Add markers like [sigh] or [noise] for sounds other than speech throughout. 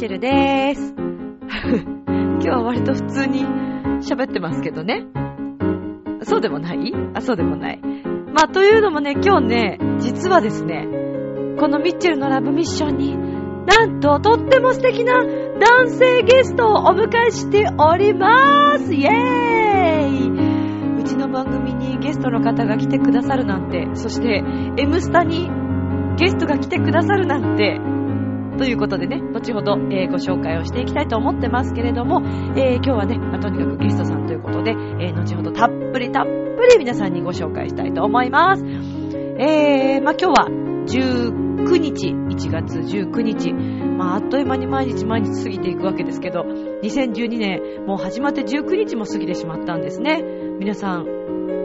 チェルでーす。[laughs] 今日は割と普通に喋ってますけどね。そうでもない？あ、そうでもない。まあ、というのもね、今日ね、実はですね、このミッチェルのラブミッションに、なんと、とっても素敵な男性ゲストをお迎えしておりまーすイェーイうちの番組にゲストの方が来てくださるなんて、そして、M スタにゲストが来てくださるなんて、ということでね、後ほど、えー、ご紹介をしていきたいと思ってますけれども、えー、今日はね、まあ、とにかくゲストさんということで、えー、後ほどたっぷりたっぷり皆さんにご紹介したいと思います。えー、まあ、今日は19日、1月19日、まあ、あっという間に毎日毎日過ぎていくわけですけど、2012年、もう始まって19日も過ぎてしまったんですね。皆さん、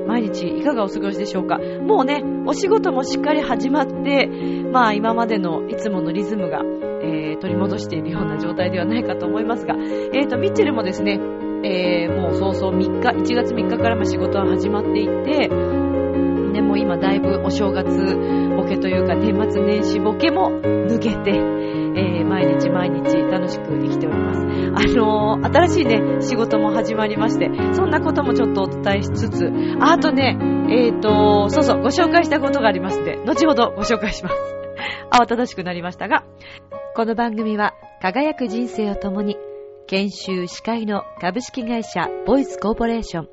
毎日いかがお過ごしでしょうか？もうね、お仕事もしっかり始まって、まあ今までのいつものリズムが、えー、取り戻しているような状態ではないかと思いますが、えーと、ミッチェルもですね、えー、もう早々3日、1月3日からも仕事は始まっていて、でも今だいぶお正月ボケというか年末年始ボケも抜けて、えー、毎日毎日楽しく生きております。あのー、新しいね、仕事も始まりまして、そんなこともちょっとお伝えしつつ、あとね、えーと、そうそう、ご紹介したことがありますので、後ほどご紹介します。[laughs] 慌ただしくなりましたが、この番組は、輝く人生を共に、研修司会の株式会社ボイスコーポレーション、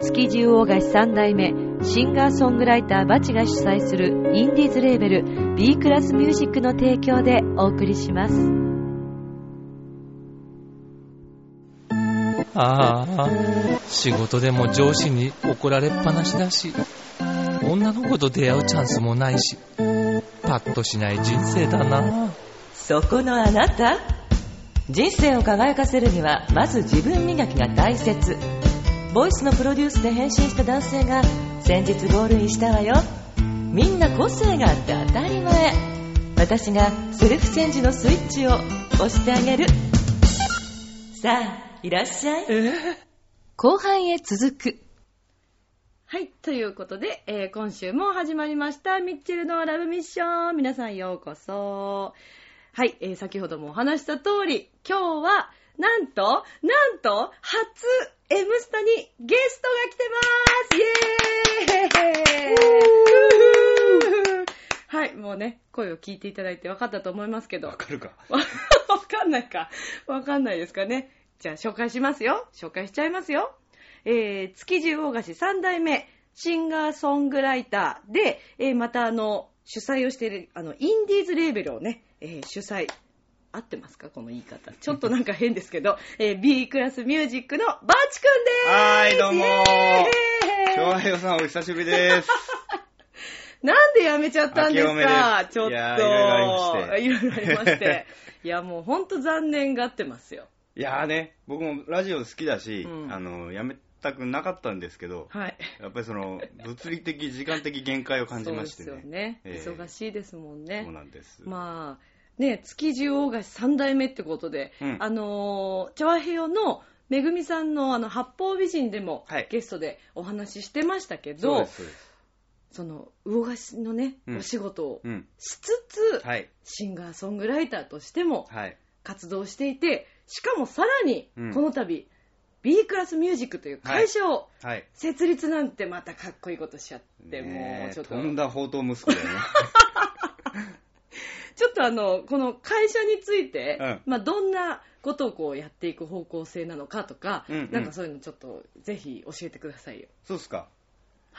築地魚菓子三代目、シンガーソングライターバチが主催するインディーズレーベル B クラスミュージックの提供でお送りします。ああ、仕事でも上司に怒られっぱなしだし、女の子と出会うチャンスもないし、パッとしない人生だな。そこのあなた人生を輝かせるには、まず自分磨きが大切。ボイスのプロデュースで変身した男性が先日ゴールインしたわよみんな個性があって当たり前私がセルフチェンジのスイッチを押してあげるさあいらっしゃい、[laughs] 後半へ続くはい。ということで、えー、今週も始まりました、ミッチェルのラブミッション。皆さんようこそ。はい。えー、先ほどもお話した通り、今日は、なんと、なんと、初、M スタにゲストが来てまーすイェーイ [laughs] はい、もうね、声を聞いていただいて分かったと思いますけど。わかるかわかんないか。わかんないですかね。じゃあ紹介しますよ。紹介しちゃいますよ。えー、築地魚菓子3代目、シンガーソングライターで、えー、またあの、主催をしている、あの、インディーズレーベルをね、えー、主催合ってますか？この言い方。ちょっとなんか変ですけど、[laughs] えー、B クラスミュージックのバーチくんでーすはーい、どうもー。京平洋さんお久しぶりです。[laughs] なんでやめちゃったんですか？ちょっと。いろいろありまして。[laughs] いろいろありまして。いや、もうほんと残念がってますよ。いやーね、僕もラジオ好きだし、うん、あの、やめたくなかったんですけど、はい。やっぱりその、物理的、時間的限界を感じましてね。そうですよね、えー、忙しいですもんね。そうなんです。まあ、ね、築地大菓子三代目ってことで、うん、あのー、茶和平のめぐみさんのあの、八方美人でも、ゲストでお話ししてましたけど、その、魚菓子のね、うん、お仕事をしつつ、はい、シンガーソングライターとしても、活動していて、しかもさらに、この度、B クラスミュージックという会社を設立なんてまたかっこいいことしちゃって、もうちょっと。とんだ宝刀息子だよね。[laughs] ちょっとあの、この会社について、うん、まあ、どんなことをこうやっていく方向性なのかとか、うんうん、なんかそういうのちょっとぜひ教えてくださいよ。そうっすか。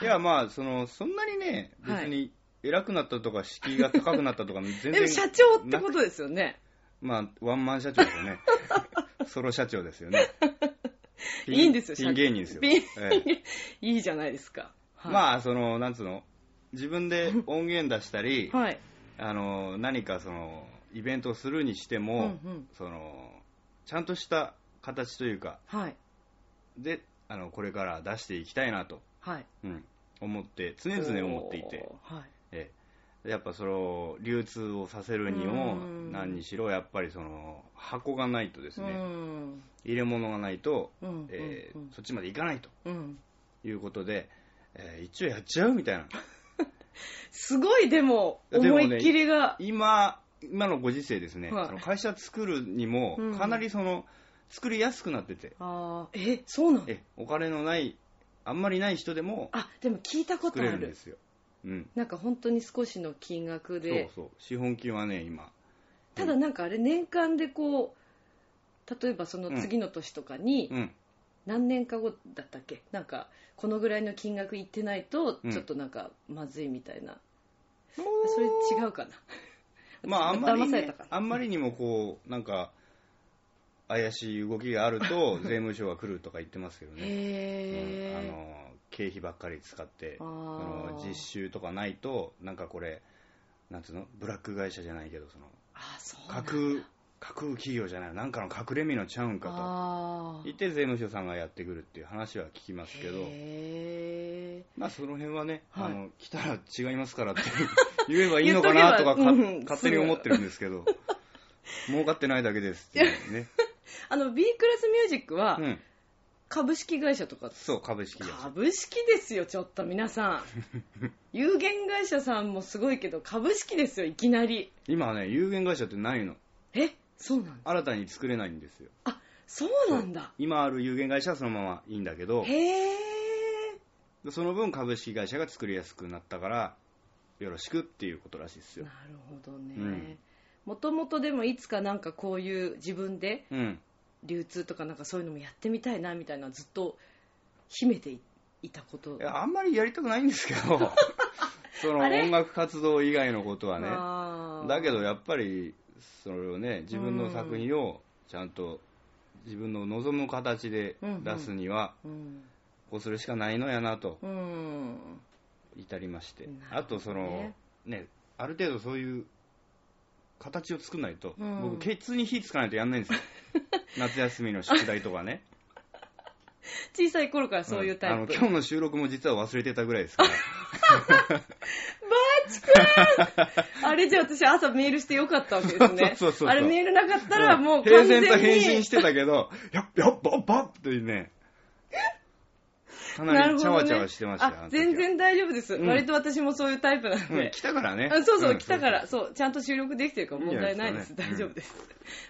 いや、まあ、その、そんなにね、別に偉くなったとか、敷居が高くなったとか、[laughs] 全然。でも社長ってことですよね。まあ、ワンマン社長ですよね。[laughs] ソロ社長ですよね。[laughs] いいんですよ、ピン芸人ですよ。ピン、ええ、いいじゃないですか。はい、まあ、その、なんつうの、自分で音源出したり、はい、あの何かそのイベントをするにしても、うんうん、そのちゃんとした形というか、はい、であのこれから出していきたいなと、はい。うん、思って常々思っていて、はい、えやっぱその流通をさせるにも何にしろやっぱりその箱がないとですね入れ物がないと、うんえー、そっちまで行かないと、うん、いうことで、えー、一応やっちゃうみたいな [laughs] すごいでも、思いっきりが、ね、今、今のご時世ですね、はい、その会社作るにも、かなりその、作りやすくなってて。ああ、え、そうなのえ、お金のない、あんまりない人でも、あ、でも聞いたことある。るんですよ。うん。なんか本当に少しの金額で。そうそう。資本金はね、今。ただなんかあれ、年間でこう、例えばその次の年とかに、うん、何年か後だったっけ？なんか、このぐらいの金額いってないと、ちょっとなんか、まずいみたいな。うん、それ違うかな？まあ、あんまり、ね、あんまりにもこう、なんか、怪しい動きがあると、[laughs] 税務署が来るとか言ってますけどね。へうん、あの、経費ばっかり使って、あの実習とかないと、なんかこれ、なんつうの？ブラック会社じゃないけど、その、あそう架空、架空企業じゃない、なんかの隠れ身のちゃうんかと。言って税務署さんがやってくるっていう話は聞きますけど、まあその辺はね、はい、あの [laughs] 来たら違いますからって言えばいいのかなとかうん、[laughs] 勝手に思ってるんですけど、儲かってないだけですってね。[laughs] あの B クラスミュージックは、株式会社とか。そう株式会社。株式ですよちょっと皆さん。有限会社さんもすごいけど株式ですよいきなり。今ね有限会社ってないの。え？そうなん新たに作れないんですよ。あそうなんだ。今ある有限会社はそのままいいんだけど。へえその分株式会社が作りやすくなったからよろしくっていうことらしいですよ。なるほどね。もともとでもいつかなんかこういう自分で流通とかなんかそういうのもやってみたいなみたいなずっと秘めていたこと。いやあんまりやりたくないんですけど。[laughs] その音楽活動以外のことはね。だけどやっぱりそれをね自分の作品をちゃんと自分の望む形で出すにはこうするしかないのやなと至りまして、あとそのねある程度そういう形を作んないと、僕ケツに火つかないとやんないんですよ。[laughs] 夏休みの宿題とかね。[laughs] 小さい頃からそういうタイプ、うん、あの今日の収録も実は忘れてたぐらいですから [laughs] バチ君あれじゃあ私朝メールしてよかったわけですね。そうそうそうあれメールなかったらもう完全に。平然と返信してたけど、やっぱ、やっぱ、ばってね。かなりチャワチャワしてましたよ、ね、全然大丈夫です、うん、割と私もそういうタイプなんで。うん、来たからね。そうそう、来たから、そう、ちゃんと収録できてるから問題ないです。いいですね、大丈夫です。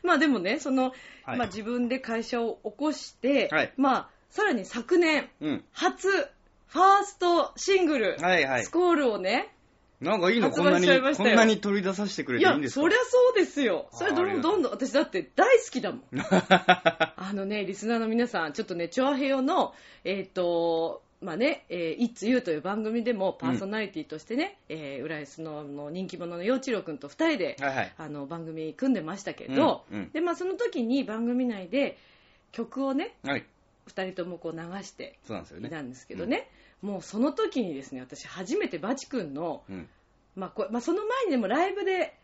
まあでもね、その、はい、まあ自分で会社を起こして、はい、まあ、さらに昨年、初、ファーストシングル、はいはい、スコールをね、なんかいいの？こんなに、こんなに取り出させてくれていいんですか？いや、そりゃそうですよ。それどんどんどんどん、私だって大好きだもん。[laughs] あのね、リスナーの皆さん、ちょっとね、チョアヘヨの、えっ、ー、と、まあね、えー、It's You という番組でもパーソナリティとしてね、うん、えー、浦安のの人気者の陽一郎君と2人で、はいはい、あの番組組んでましたけど、うんうん、でまあ、その時に番組内で曲をね、はい、2人ともこう流していたんですけどね、もうその時にですね私初めてバチ君の、うん。まあこまあ、その前にでもライブで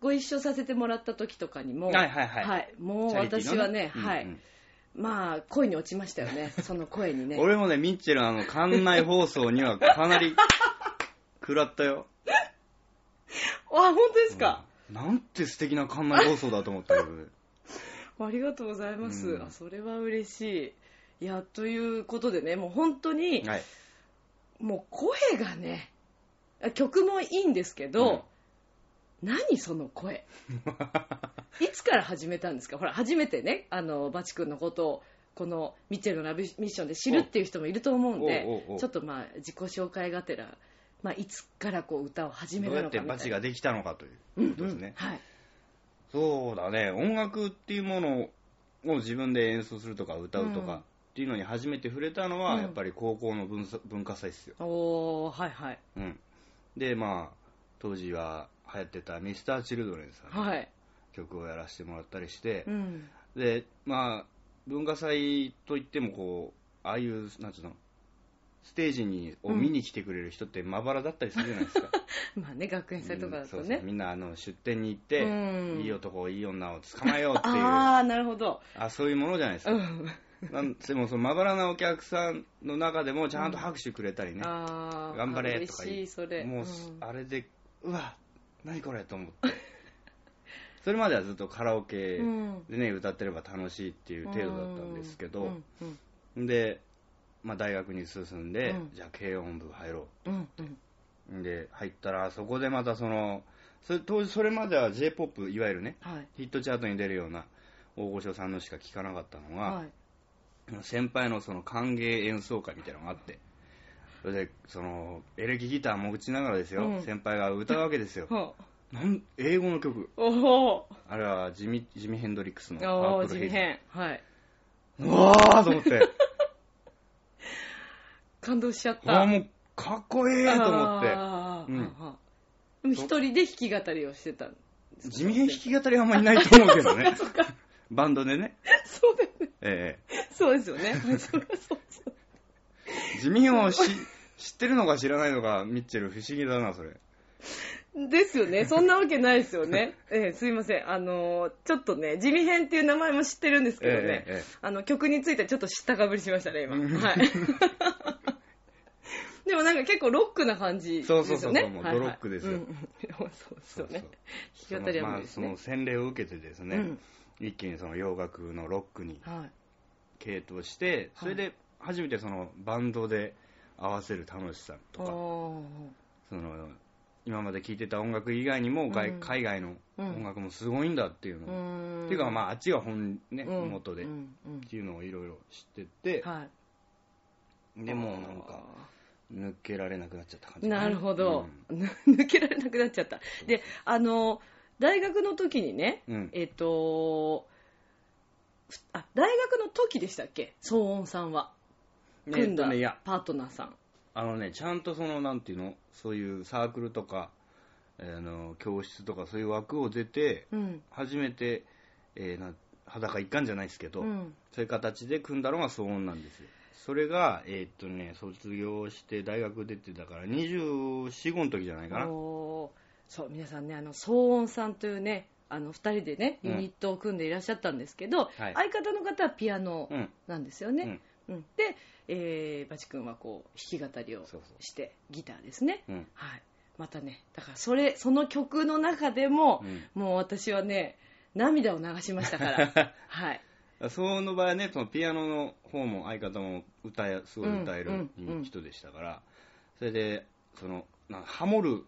ご一緒させてもらった時とかにも、はいはいはい。はい、もう私はね、ね。はい、うんうん、まあ恋に落ちましたよね [laughs] その声にね。俺もねミッチェルあの館内放送にはかなり [laughs] 食らったよ。あ本当ですか、うん、なんて素敵な館内放送だと思ったけどねありがとうございます、うん、あそれは嬉しい。いやということでねもう本当に、はいもう声がね、曲もいいんですけど、うん、何その声？[laughs] いつから始めたんですか？ほら、初めてね、あの、バチ君のことを、このミッチェルのラブミッションで知るっていう人もいると思うんで、ちょっとまあ、自己紹介がてら、まあ、いつからこう歌を始めたのかどうやってバチができたのかということですね。うんうん、はい。そうだね、音楽っていうものを自分で演奏するとか歌うとか、っていうのに初めて触れたのは、やっぱり高校の文文化祭ですよ。おはいはい。うん。で、まあ、当時は流行ってたミスターチルドレンさんの曲をやらせてもらったりして、うん、で、まあ、文化祭といってもこう、ああいう、なんつうの、ステージにを見に来てくれる人ってまばらだったりするじゃないですか。[laughs] まあね、学園祭とかだとね。うん、そうそうみんなあの出店に行って、うん、いい男、いい女を捕まえようっていう。ああ、なるほど。あそういうものじゃないですか。うん [laughs] なんでもそのまばらなお客さんの中でもちゃんと拍手くれたりね、うん、頑張れとか言うもう、あれでうわ何これと思って。[laughs] それまではずっとカラオケでね、歌ってれば楽しいっていう程度だったんですけど、で、まあ、大学に進んで、じゃあ軽音部入ろうって、で入ったらそこでまたそのそれ当時それまでは J-POP いわゆるね、はい、ヒットチャートに出るような大御所さんのしか聞かなかったのが、はい、先輩のその歓迎演奏会みたいなのがあってそれでそのエレキギターも打ちながらですよ、うん、先輩が歌うわけですよ。なん英語の曲。あれはジミジミ・ヘンドリックスのパープルヘイズ。はい。うわーと思って。[laughs] 感動しちゃった。あもうかっこいいと思って、うん、一人で弾き語りをしてた地味に弾き語りはあんまりいないと思うけどね [laughs] バンドでね [laughs] そうですねええそうですよね地味をし知ってるのか知らないのかミッチェル不思議だなそれですよね。そんなわけないですよね。ええ、すいません。あの、ちょっとね、地味編っていう名前も知ってるんですけどね、ええ、あの、曲についてちょっと知ったかぶりしましたね、今。はい。[laughs] でもなんか結構ロックな感じですよね。そうそうそう、もうドロックですよ。そうそうね。りは無理ですね。まあ、その洗礼を受けてですね、うん、一気にその洋楽のロックに系統して、それで初めてそのバンドで合わせる楽しさとか、その今まで聴いてた音楽以外にも、うん、海外の音楽もすごいんだっていうのを、うん、っていうかまああっちが本ね、うん、元で、っていうのをいろいろ知ってって、はい、でもなんか抜けられなくなっちゃった感じな。るほど、うん、[laughs] 抜けられなくなっちゃった。であの大学の時にね、うん、えっ、ー、とあ大学の時でしたっけ？騒音さんは。組んだ、ね、パートナーさん。あのねちゃんとそのなんていうの？そういうサークルとか、えー、の教室とかそういう枠を出て、うん、初めて、えー、な裸一貫じゃないですけど、うん、そういう形で組んだのが騒音なんですよ。それが、えー、っとね、卒業して大学出てたから24、5の時じゃないかな。そう、皆さんね、あの、騒音さんというね、あの、二人でね、ユニットを組んでいらっしゃったんですけど、うん相方の方はピアノなんですよね。うん、うん、で、えー、バチ君はこう、弾き語りをしてギターですね。はい。またね、だからそれ、その曲の中でも、もう私はね、涙を流しましたから、[laughs] はい。その場合はね、そのピアノの方も相方も歌え、すごい歌える人でしたから、それで、その、なハモる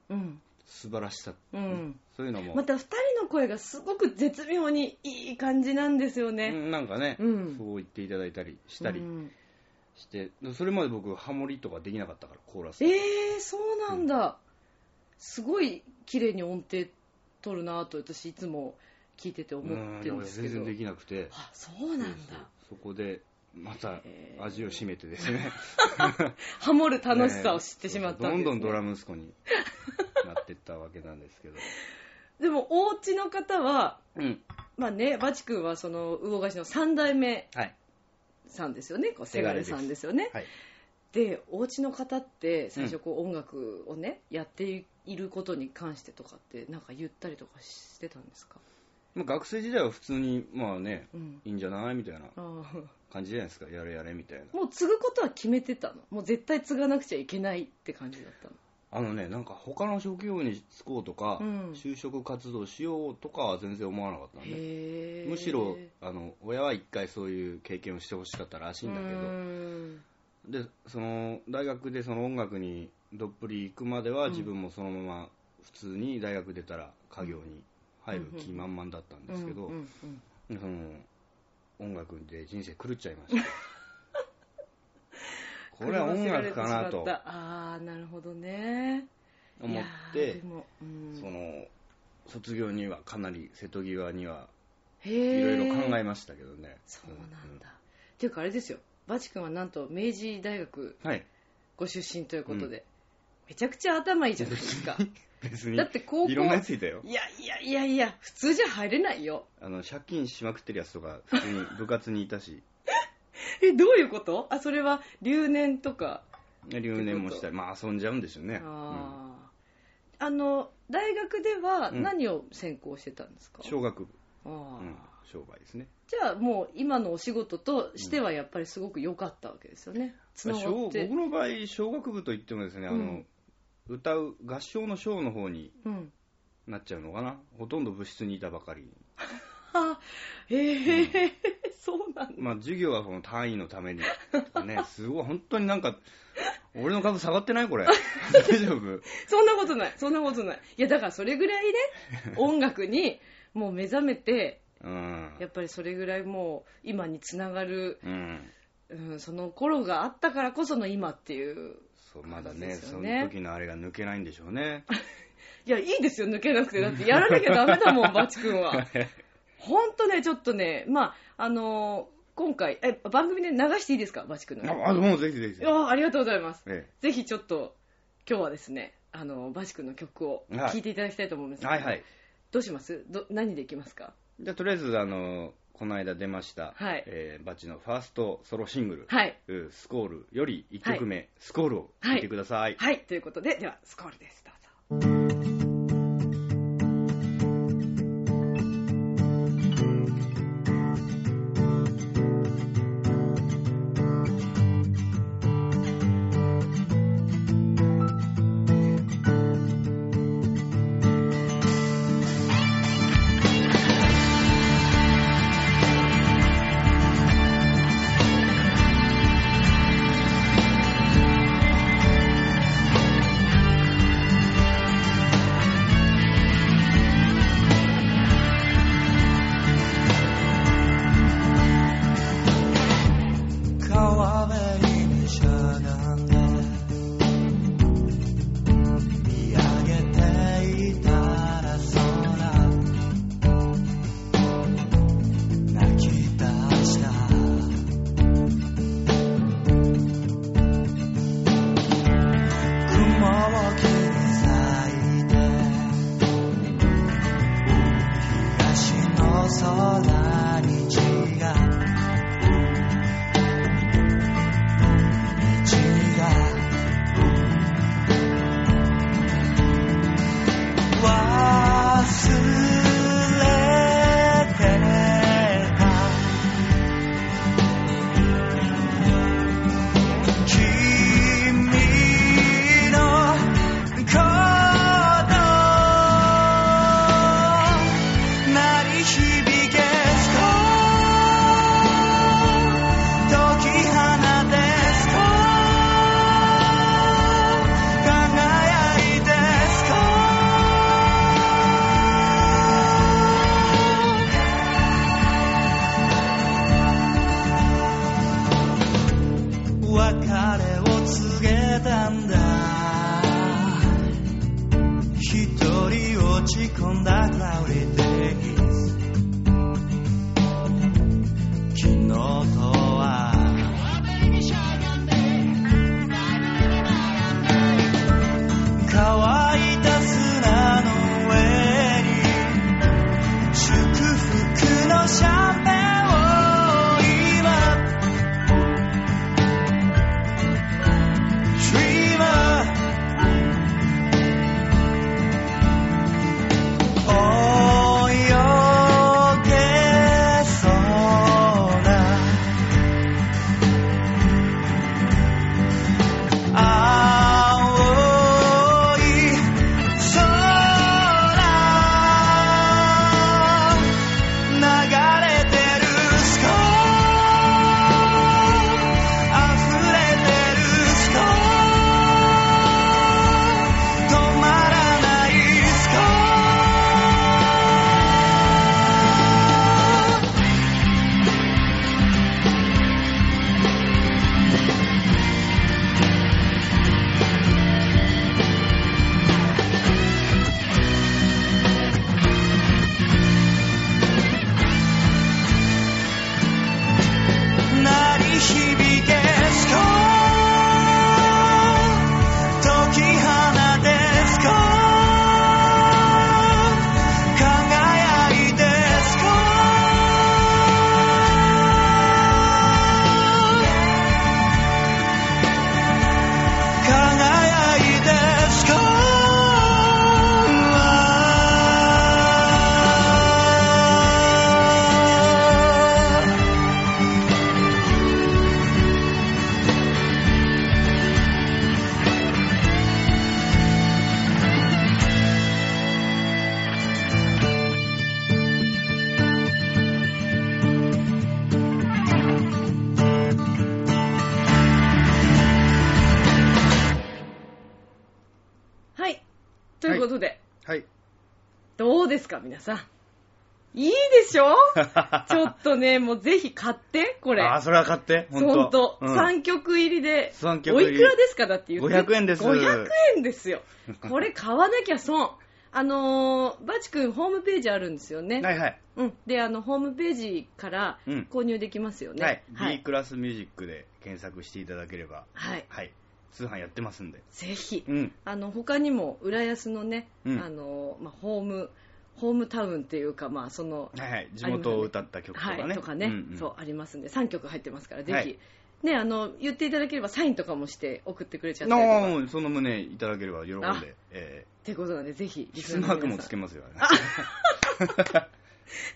素晴らしさ、うん、そういうのも。また二人の声がすごく絶妙にいい感じなんですよね。なんかね、うん、そう言っていただいたりしたりして、それまで僕、ハモリとかできなかったから、コーラス。えー、そうなんだ。すごい綺麗に音程取るなと私いつも聞いてて思ってるんですけど。全然できなくて。あそうなんだ。そこでまた味を占めてですね。[laughs] ハモる楽しさを知ってしまったんです、ね、どんどんドラム息子に。なっていったわけなんですけど。でもお家の方は、うん、まあねバチ君はその魚菓子の3代目さんですよね、はい、せがれさんですよね、はい、でお家の方って最初こう音楽をね、うん、やっていることに関してとかってなんか言ったりとかしてたんですか？まあ、学生時代は普通にまあね、うん、いいんじゃないみたいな感じじゃないですか。やれやれみたいな。もう継ぐことは決めてたの？もう絶対継がなくちゃいけないって感じだったの？あのねなんか他の職業に就こうとか、うん、就職活動しようとかは全然思わなかったんでむしろあの親は一回そういう経験をしてほしかったらしいんだけど。でその大学でその音楽にどっぷり行くまでは自分もそのまま普通に大学出たら家業に入る気満々だったんですけど、その音楽で人生狂っちゃいました [laughs] これは音楽かなとああなるほどね思って、うん、その卒業にはかなり瀬戸際にはいろいろ考えましたけどねそうなんだ、うん、っていうかあれですよバチ君はなんと明治大学ご出身ということで、はいうん、めちゃくちゃ頭いいじゃないですか [laughs] 別に。だって高校。いろんなやついたよ。いやいやいやいや、普通じゃ入れないよ。あの、借金しまくってるやつとか、普通に部活にいたし。[laughs] え、どういうこと？あ、それは留年とか。留年もしたり、まあ遊んじゃうんでしょうね。あうん、あの、大学では何を専攻してたんですか、小学部。ああ、うん、商売ですね。じゃあもう今のお仕事としてはやっぱりすごく良かったわけですよね。うん、僕の場合、小学部といってもですね、あの、歌う合唱のショーの方になっちゃうのかな、ほとんど部室にいたばかり。[laughs] に。へえ、うん、そうなんだ。まあ授業はその単位のためにね、[laughs] すごい本当になんか、俺の株下がってないこれ。[laughs] 大丈夫？そんなことない。そんなことない。いや、だからそれぐらいね、[laughs] 音楽にもう目覚めて、うん、やっぱりそれぐらいもう今につながる、うん、うん、その頃があったからこその今っていう、そうまだねその時のあれが抜けないんでしょうねいやいいですよ抜けなくてだってやらなきゃダメだもんバチ君は本当ねちょっとねまああのー今回、え、番組で流していいですか、バチ君の？あ、もうぜひぜひ。あありがとうございます。ええ、ぜひちょっと、今日はですね、あの、バチ君の曲を聴いていただきたいと思うんですはい、はいはいどうします？ど何でいきますか？じゃあ、とりあえず、あの、この間出ました、はいえー、バチのファーストソロシングル、はい、スコールより1曲目、はい、スコールを聴いてください、はい。はい、ということで、では、スコールです。どうぞ。ね、もうぜひ買って、これ。あー、それは買って。ほんと。ほんと、うん3曲入りで。三曲入りおいくらですかだって言って。500円です500円ですよ。これ買わなきゃ損。あのー、バチ君ホームページあるんですよね。はいはい。うん。で、あの、ホームページからうん購入できますよね。はい。は B い。クラスミュージックで検索していただければ、はい。はい。通販やってますんで。ぜひ。うん。あの、他にも、浦安のね、うんあのー、まあ、ホーム、ホームタウンっていうか、まあ、その、はいはい。地元を歌った曲とかね。はい、とかね、うんうんそう、ありますんで、3曲入ってますから、ぜひ、はいね、あの、言っていただければ、サインとかもして送ってくれちゃったりとその旨いただければ喜んあで、えてことなんで、ぜひ、ー、キスマークもつけまますよね。[laughs]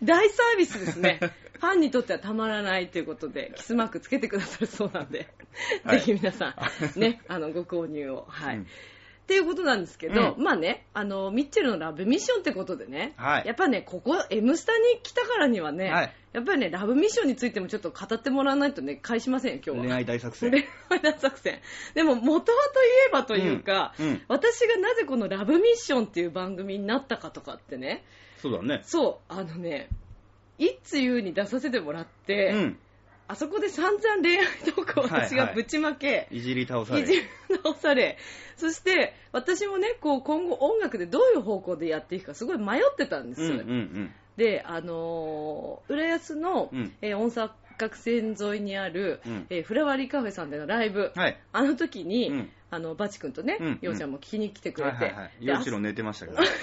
大サービスですね。ファンにとってはたまらないということで、キスマークつけてくださるそうなんで、はいぜひ皆さん、ね、あの、ご購入を。はい。うんっていうことなんですけど、うまあね、あの、ミッチェルのラブミッションってことでね、はいやっぱね、ここ、M スタに来たからにはね、はいやっぱりね、ラブミッションについてもちょっと語ってもらわないとね、返しませんよ、今日は。恋愛大作戦。恋愛大作戦。でも、元はといえばというか、うんうん私がなぜこのラブミッションっていう番組になったかとかってね、そうだね。そう、あのね、いつゆうに出させてもらって、うん。あそこで散々恋愛トークを私がぶちまけ、いじり倒されいじり直され、そして私もね、こう今後音楽でどういう方向でやっていくかすごい迷ってたんですよ。うんうんうん。で、あのー浦安の、うんえー音楽学線沿いにある、うんえーフラワーリーカフェさんでのライブ、はい。あの時に、うんあのバチ君とね、うんようちゃんも聞きに来てくれて、はいはいはい。でようちろ寝てましたけど。叩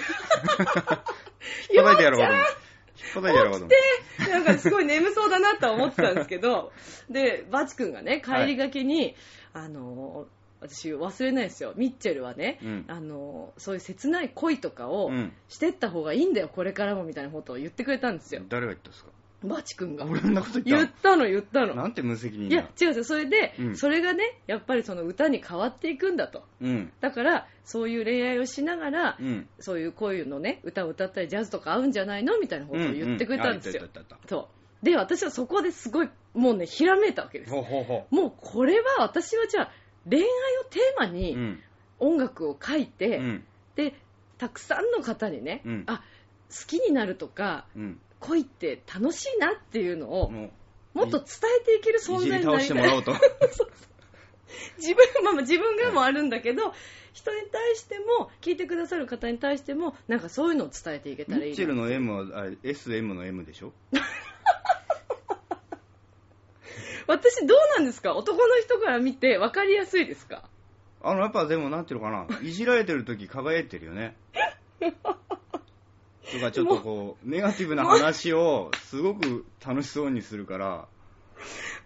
いてやろうかと思って。引っ叩いて。なんかすごい眠そうだなとは思ってたんですけど、[laughs] で、バチ君がね、帰りがけに、あのー私忘れないですよ。ミッチェルはね、うんあのーそういう切ない恋とかをうんしてった方がいいんだよ、これからもみたいなことを言ってくれたんですよ。誰が言ったんですか？バチ君が。俺んなこと言言っったの、言ったの。たのなんて無責任いやな。、違う違う、それで、うんそれがね、やっぱりその歌に変わっていくんだと。うん。だから、そういう恋愛をしながら、うん。そういう恋のね、歌を歌ったり、ジャズとか合うんじゃないの？みたいなことを言ってくれたんですよ。ううあ言った言った言っそう。で、私はそこですごい、もうね、ひらめいたわけです。たほうほうほもうこれは私はじゃあ、恋愛をテーマう。にうん。音楽を書いて、うん。で、たくさんの方にね、うんあ、好きになるとか、うん。恋って楽しいなっていうのを、ももっと伝えていけるう、存在になりたい。倒してもらおうと。[laughs] 自分、まあまあ自分がもあるんだけど、人に対しても、聞いてくださる方に対しても、なんかそういうのを伝えていけたらいいなミッチェルの M は、SM の M でしょ？[laughs] 私どうなんですか？男の人から見て分かりやすいですか？あの、やっぱでも、なんていうのかな、いじられてる時輝いてるよね。[laughs] とか、ちょっとこう、ネガティブな話を、すごく楽しそうにするから、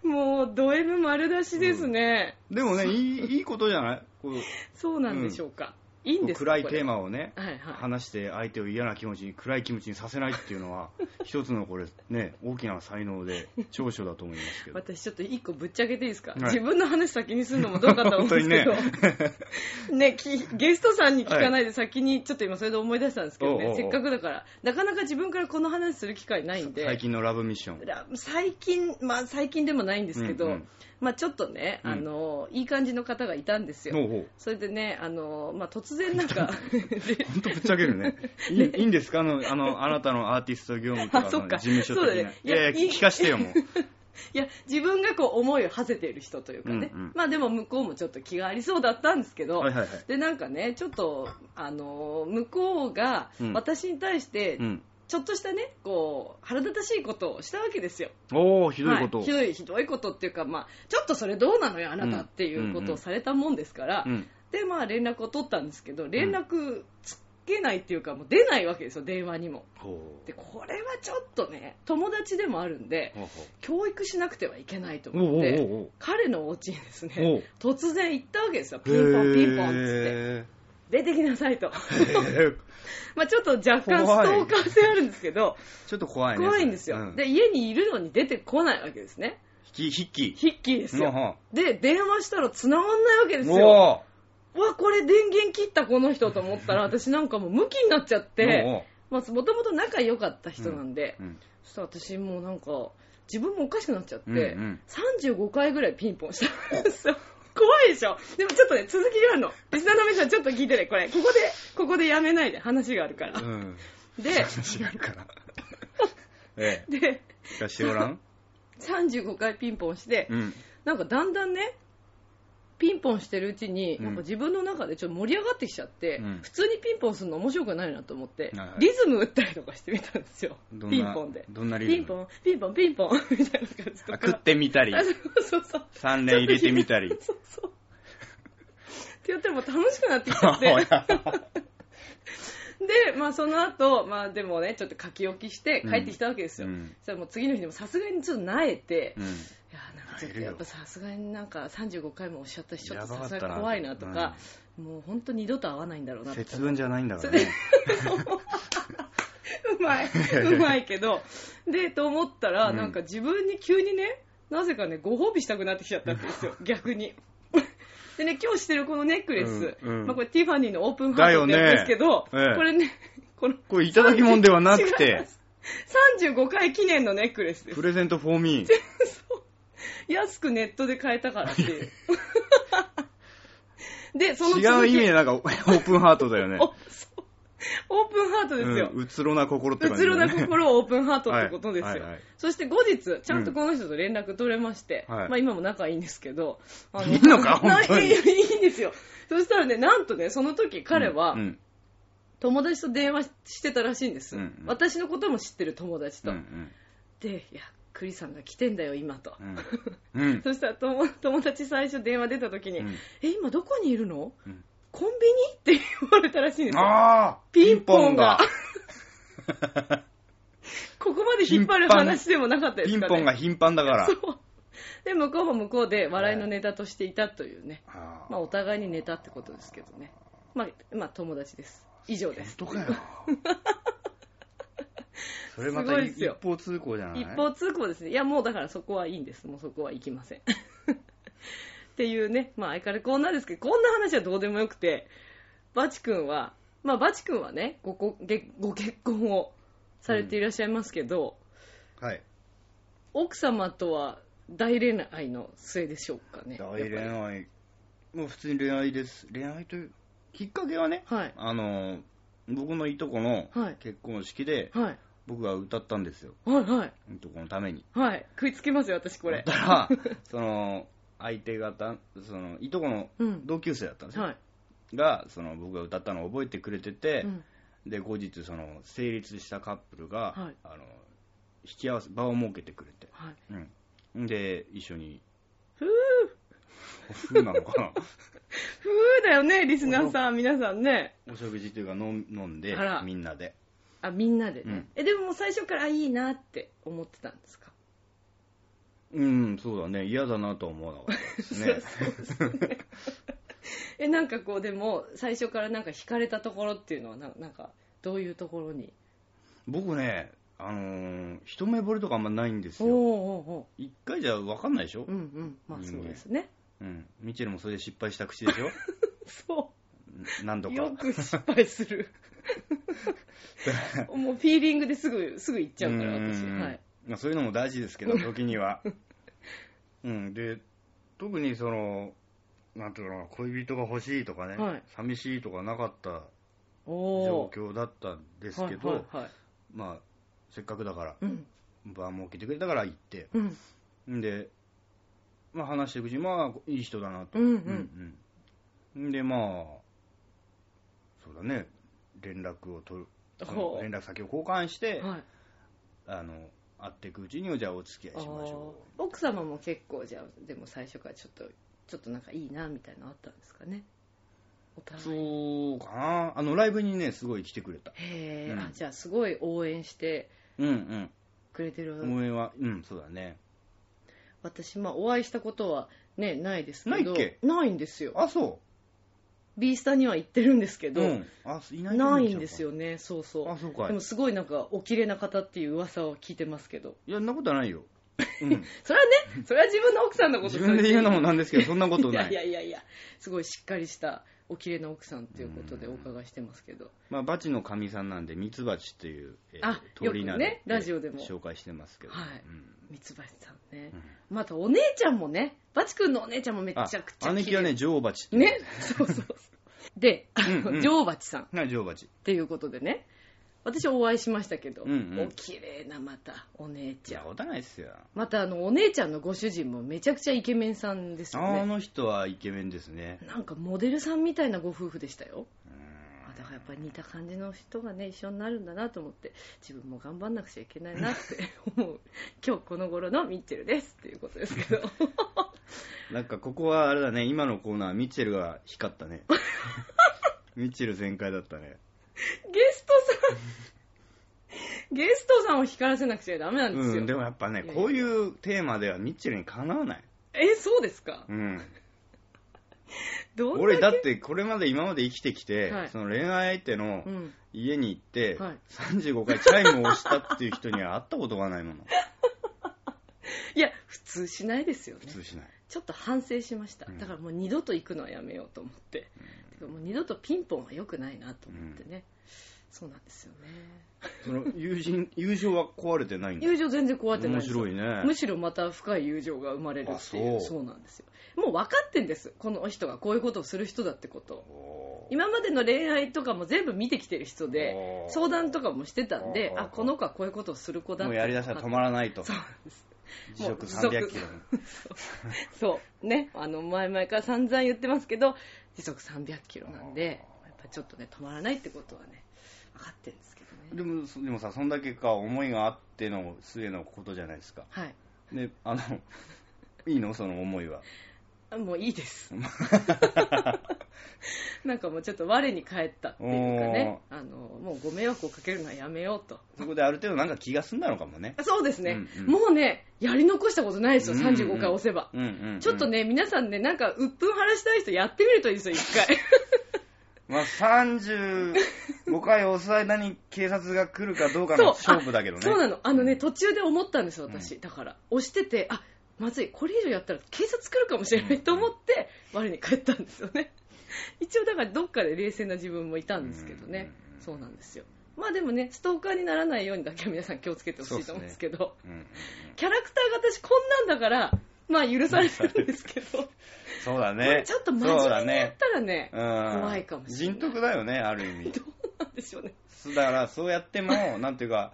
もう、ド M 丸出しですね。でもね、いい、いいことじゃない？こうそうなんでしょうか。いいんですか暗いテーマ。マをね、はいはい。話して相手を嫌な気持ちに、暗い気持ちにさせないっていうのは、[laughs] 一つのこれ、ね、大きな才能で、長所だと思いますけど。私ちょっと一個ぶっちゃけていいですか、はい自分の話先にするのもどうかと思うんですけど、[laughs] 本ね [laughs] きゲストさんに聞かないで先にちょっと今それで思い出したんですけどね、おうおうおうせっかくだから、なかなか自分からこの話する機会ないんで、最近のラブミッション。ラ最近、まあ最近でもないんですけど、うんうんまあちょっとね、うんあの、いい感じの方がいたんですよ。ほうほう。それでね、あの、まあ突然なんか、本当ぶっちゃけるね。いいいいんですか？あの、あの、あなたのアーティスト業務とかあそっかの事務所的な。そうだねいやいや、いやいい聞かしてよ、もう。[laughs] いや、自分がこう思いを馳せている人というかね、うんうんまあでも向こうもちょっと気がありそうだったんですけど、はいはいはい。で、なんかね、ちょっと、あの、向こうがうん私に対してう、ん。ちょっとしたね、こう、腹立たしいことをしたわけですよ。おー、ひどいことを。はひどい、ひどいことっていうか、まあ、ちょっとそれどうなのよ、あなたっていうことをされたもんですから、うん。で、まあ連絡を取ったんですけど、連絡つけないっていうか、もう出ないわけですよ、電話にも。で、これはちょっとね、友達でもあるんで、教育しなくてはいけないと思って、おうおう彼のお家にですおねう、突然行ったわけですよ。ピンポンピンポンっつって。へ出てきなさいと。ー [laughs] まあちょっと若干ストーカー性あるんですけど、ちょっと怖いね。怖いんですよ、うんで、家にいるのに出てこないわけですね。筆記、筆記。ヒッキーですよ。ので、電話したら繋がんないわけですよ。わ、これ電源切ったこの人と思ったら、[laughs] 私なんかもうムキになっちゃって、もまあ、もともと仲良かった人なんで、うん。そしたら私もうなんか、自分もおかしくなっちゃって、うんうん35回ぐらいピンポンしたんですよ。怖いでしょでもちょっとね、続きがあるの。リスナーの皆さんちょっと聞いてね、これ。ここで、ここでやめないで、話があるから。うん。で、話があるから。[laughs] ええ。で、聞かしてごらん。[laughs] 35回ピンポンして、うん、なんかだんだんね、ピンポンしてるうちに、なんか自分の中でちょっと盛り上がってきちゃって、うん、普通にピンポンするの面白くないなと思って、はいリズム打ったりとかしてみたんですよ。ピンポンで。どんなリズム？ピンポン、ピンポン、ピンポン、みたいな感じとか。食ってみたり。そうそう。3連入れてみたり。そうそう。って言ったらもう楽しくなってきちゃって。で、まあその後、まあでもね、ちょっと書き置きして帰ってきたわけですよ。うん、そもう次の日でもさすがにちょっと慣れて、うん、いや、なんかちょっとやっぱさすがになんか35回もおっしゃったし、ちょっと。さすがに怖いなとか、うん、もう本当二度と会わないんだろうな節分じゃないんだからね。[laughs] うまい、うまいけど。で、と思ったら、なんか自分に急にね、なぜかね、ご褒美したくなってきちゃったんですよ、逆に。でね、今日してるこのネックレス、うんうん、まあ、これティファニーのオープンハートってやつですけど、ねええ、これね、この、これいただき物ではなくて、35回記念のネックレスです。プレゼントフォーミー。[laughs] 安くネットで買えたからっていう。[laughs] で、その違う意味でなんかオープンハートだよね。オープンハートですよ。うつろな心って感じ、ね、うつろな心をオープンハートってことですよ。はいはいはい、そして後日、ちゃんとこの人と連絡取れまして、うん、まあ今も仲いいんですけど。いいのか？[laughs] 本当に。いいんですよ。そしたらね、なんとね、その時彼は、うんうん。友達と電話してたらしいんです、うんうん、私のことも知ってる友達と、うんうん、でいや栗さんが来てんだよ今と、うん。[laughs] うん、そしたら友達最初電話出た時に、うん、え今どこにいるの、コンビニ？って言われたらしいんですよ。ああピンポンが。ここまで引っ張る話でもなかったですかね。ピンポンが頻繁だから。そう。で、向こうも向こうで笑いのネタとしていたというね。はい、まあ、お互いにネタってことですけどね。まあ、まあ、友達です。以上です。本当かよ。[laughs] それまた一方通行じゃない？一方通行ですね。いや、もうだからそこはいいんです。もうそこは行きません。っていうね、まあ相変わらずこんなですけど、こんな話はどうでもよくて、バチ君は、まあバチ君はね、ごごご結婚をされていらっしゃいますけど、うん、はい。奥様とは大恋愛の末でしょうかね。大恋愛。もう普通に恋愛です。恋愛という、きっかけはね、はい、あの、僕のいとこの結婚式で、はい、僕が歌ったんですよ。はいはい。いとこのために。はい。食いつけますよ、私これ。だから、[laughs] その、相手方、その、いとこの同級生だったんですよ。はい、が、その、僕が歌ったのを覚えてくれてて、うん、で、後日、その、成立したカップルが、はい、あの、引き合わせ、場を設けてくれて、はい、うん。で、一緒に、ふぅふーなのかな？[laughs] ふーだよね、リスナーさん、皆さんね。お食事というか飲飲んで、みんなで。あ、みんなでね。うん、え、でももう最初からいいなって思ってたんですか？うん、そうだね。嫌だなとは思わなかったですね。え、なんかこう、でも、最初からなんか惹かれたところっていうのはな、なんか、どういうところに？僕ね、あのー、一目惚れとかあんまないんですよ。一回じゃ分かんないでしょ？うんうん。まあそうですね。うん。ミチェルもそれで失敗した口でしょ？そう。何度か。よく失敗する。[laughs] もうフィーリングですぐ、すぐ行っちゃうから、私。はい。まあ、そういうのも大事ですけど、時には。[laughs] うん、で、特にその、なんていうの恋人が欲しいとかね、はい、寂しいとかなかった状況だったんですけど、はいはいはい、まあ、せっかくだから、うん、場設けてくれたから行って、うん、で、まあ、話していくうちに、まあ、いい人だなと。うんうん。うん、で、まあ、そうだね、連絡を取る、連絡先を交換して、はい、あの、会っていくうちにじゃあお付き合いしましょう。奥様も結構じゃあでも最初からちょっとちょっとなんかいいなみたいなのあったんですかね？そうかな。あのライブにねすごい来てくれた。へえ、うん、じゃあすごい応援してくれてる、うんうん、応援はうんそうだね。私まあお会いしたことはねないですけど。ないっけ？ないんですよ。あそうビースタには行ってるんですけど、うん、あいないないんですよね。そうそう。あそうかでもすごいなんかお綺麗な方っていう噂を聞いてますけど。いやそんなことはないよ、うん、[laughs] それはねそれは自分の奥さんのこと自分で言うのもなんですけどそんなことない。[laughs] いやいやいやすごいしっかりしたお綺麗な奥さんということでお伺いしてますけど、まあ、バチのかみさんなんでミツバチっていう、えー、あで、ね、ラジオでも。紹介してますけど、はい、うん三橋さんね、うん、またお姉ちゃんもねバチ君のお姉ちゃんもめちゃくちゃ綺麗姉貴はね女王蜂ねそうそうそう。で、うんうん、女王蜂さん。はい女王蜂。っていうことでね。私お会いしましたけど、うんうん、お綺麗なまたお姉ちゃん。お互いっすよ。またあのお姉ちゃんのご主人もめちゃくちゃイケメンさんですよね。あの人はイケメンですね。なんかモデルさんみたいなご夫婦でしたよ。だからやっぱり似た感じの人がね一緒になるんだなと思って自分も頑張んなくちゃいけないなって思う今日この頃のミッチェルですっていうことですけどなんかここはあれだね今のコーナーミッチェルが光 [laughs] ったねミッチェル全開だったねゲストさんゲストさんを光らせなくちゃダメなんですよ。うん、でもやっぱね、こういうテーマではミッチェルにかなわない。え、そうですか？うん。[laughs] 俺だってこれまで今まで生きてきて、はい、その恋愛相手の家に行って、はい、35回チャイムを押したっていう人には会ったことがないもの。[laughs] いや、普通しないですよね。普通しない。ちょっと反省しました。だからもう二度と行くのはやめようと思って。うん、もう二度とピンポンは良くないなと思ってね。そうなんですよね。その友人、[laughs] 友情は壊れてないんだ友情全然壊れてない面白いね。むしろまた深い友情が生まれるっていう。そうそうなんですよ。もう分かってんです。この人がこういうことをする人だってこと。今までの恋愛とかも全部見てきてる人で、相談とかもしてたんで、あ、この子はこういうことをする子だって。もうやりだしたら止まらないと。そうです。時速300キロ。そう。ね。あの、前々から散々言ってますけど、時速300キロなんで、やっぱちょっとね、止まらないってことはね、分かってるんですけどね。でも、でもさ、そんだけか思いがあっての末のことじゃないですか。はい。で、あの、[laughs] いいの？その思いは。もういいです。[laughs] なんかもうちょっと我に返ったっていうかね、あの、もうご迷惑をかけるのはやめようと。そこである程度なんか気が済んだのかもね。そうですね。うんうん、もうね、やり残したことないですよ、35回押せば。ちょっとね、皆さんね、なんか鬱憤晴らしたい人やってみるといいですよ、一回。[laughs] まあ、35回押す間に警察が来るかどうかの勝負だけどね。そうなの。あのね、途中で思ったんですよ、私。うん、だから、押してて、あ、まずい、これ以上やったら警察来るかもしれないと思って、我に返ったんですよね。[laughs] 一応だからどっかで冷静な自分もいたんですけどね。そうなんですよ。まあでもね、ストーカーにならないようにだけは皆さん気をつけてほしいと思うんですけど、ねキャラクターが私こんなんだから、まあ許されるんですけど、[laughs] そうだね。ちょっと真面目にやったらね、ね怖いかもしれない。人徳だよね、ある意味。[laughs] でしょうね。だからそうやっても、[laughs] なんていうか、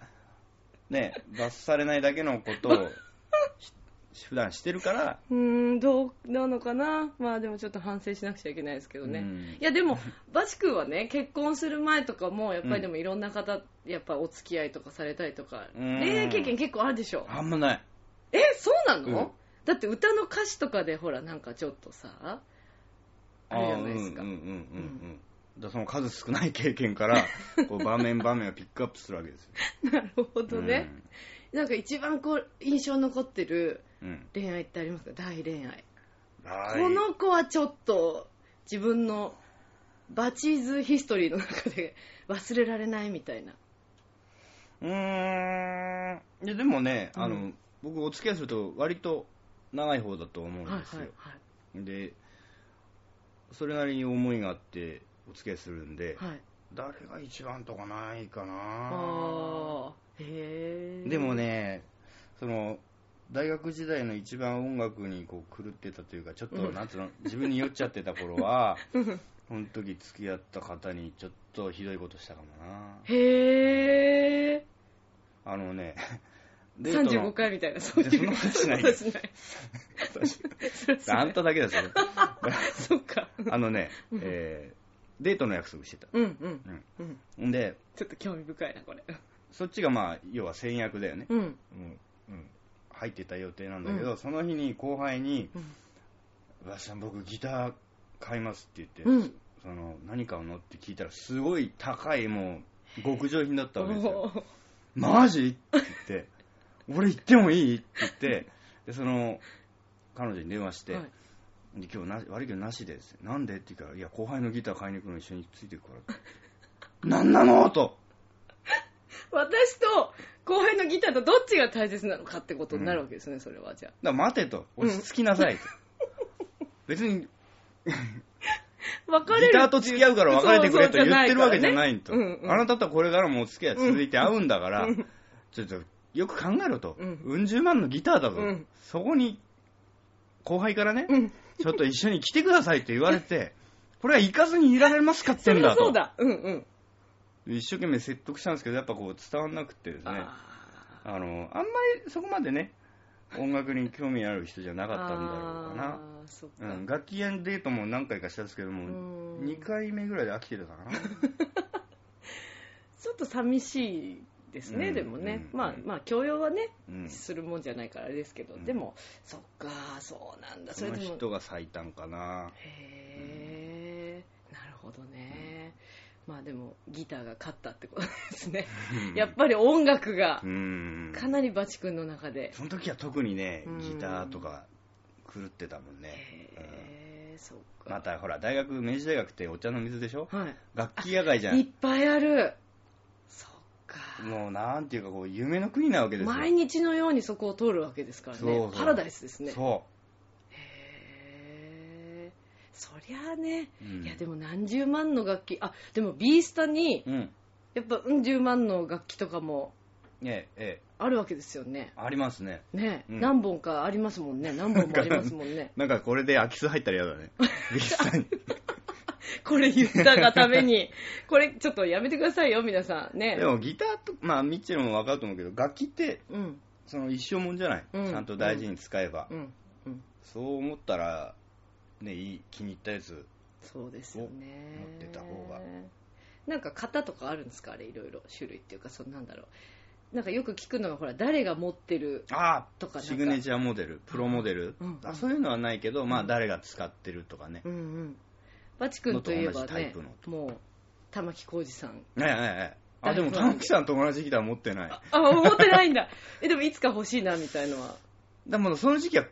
ね、罰されないだけのことを [laughs] 普段してるから。うーん、どうなのかな。まあでもちょっと反省しなくちゃいけないですけどね。いやでも、バチ君はね、結婚する前とかも、やっぱりでもいろんな方、やっぱお付き合いとかされたりとか、恋愛経験結構あるでしょ。あんまない。え、そうなの、うん、だって歌の歌詞とかでほら、なんかちょっとさ、あるじゃないですか。うんうんうんうん。うんだその数少ない経験から [laughs] こう場面場面をピックアップするわけですよ。なるほどね。うん、なんか一番こう印象残ってる恋愛ってありますか、大恋愛。この子はちょっと自分のバチーズヒストリーの中で [laughs] 忘れられないみたいな。うーん。いやでもね、うん、あの僕お付き合いすると割と長い方だと思うんですよ、はいはいはい、でそれなりに思いがあってお付き合いするんで、はい、誰が一番とかないかな。あへえでもねその大学時代の一番音楽にこう狂ってたというかちょっと、なんつうの自分に酔っちゃってた頃は [laughs] その時付き合った方にちょっとひどいことしたかもな。へえあのね [laughs] 35回みたいなそういうそんなことしない。[laughs] あんただけだそれ。そっか。あのね、えー、デートの約束してた。うんうん。うん、でちょっと興味深いなこれ。そっちがまあ要は先約だよね。うん、うん。うん。入ってた予定なんだけど、うん、その日に後輩に「わ、う、し、さん僕ギター買います」って言って、うん、その何買うの？って聞いたらすごい高いもう極上品だったわけですよ。マジ？って言って俺行ってもいい？って言ってでその彼女に電話して、はい、今日な悪いけどなしですなんでって言うからいや後輩のギター買いに行くの一緒についていくから何なのと私と後輩のギターとどっちが大切なのかってことになるわけですね、それはじゃあ。だ待てと。落ち着きなさいと。別に、別れるギターと付き合うから別れてくれと言ってるわけじゃないと。あなたとこれからもお付き合い続いて会うんだから、ちょっとよく考えろと。うん。うん十万のギターだぞ。うん、そこに、後輩からね、うん、ちょっと一緒に来てくださいって言われて、これは行かずにいられますかってんだと。そうだ。うんうん。一生懸命説得したんですけど、やっぱこう伝わんなくてですね。あの、あんまりそこまでね、音楽に興味ある人じゃなかったんだろうかな。そかうん、楽器園デートも何回かしたんですけども、2回目ぐらいで飽きてたかな。[laughs] ちょっと寂しいですね、うん、でもね、うん、まあまあ教養はね、うん、するもんじゃないからあれですけど、でもそっかそうなんだ。それでもその人が最短かな。へえ、なるほどね、まあでもギターが勝ったってことですね。やっぱり音楽がかなりバチ君の中で。その時は特にね、ギターとか狂ってたもんね。へえ、そうか。またほら、大学、明治大学ってお茶の水でしょ？はい。楽器野外じゃん。いっぱいある。もうなんていうかこう、夢の国なわけですよ。毎日のようにそこを通るわけですからね。そうそう。パラダイスですね。そう。そりゃあね、うん、いやでも何十万の楽器。あでもビースタに、うん、やっぱうん十万の楽器とかもええあるわけですよね。ありますね。ね、うん、何本かありますもんね。何本もありますもんね。なんかこれで空き巣入ったら嫌だね。[laughs] ビースタに [laughs] これ言ったがために。これちょっとやめてくださいよ皆さん。ね。でもギターとまあミッチェルも分かると思うけど楽器って、うん、その一生もんじゃない、うん、ちゃんと大事に使えば、うん。そう思ったらね、いい気に入ったやつそうですよね。持ってた方が。なんか型とかあるんですか？あれいろいろ。種類っていうかそなんだろう。なんかよく聞くのがほら誰が持ってるとかシグネチャーモデルプロモデル、うん。うん、あそういうのはないけど、まあ誰が使ってるとかね、うんうん、バチ君といえばねもう玉置浩二さん。ねえねえあでも玉置さんと同じギター持ってない。あ持ってないんだ。[laughs] えでもいつか欲しいなみたいのは。でもその時期は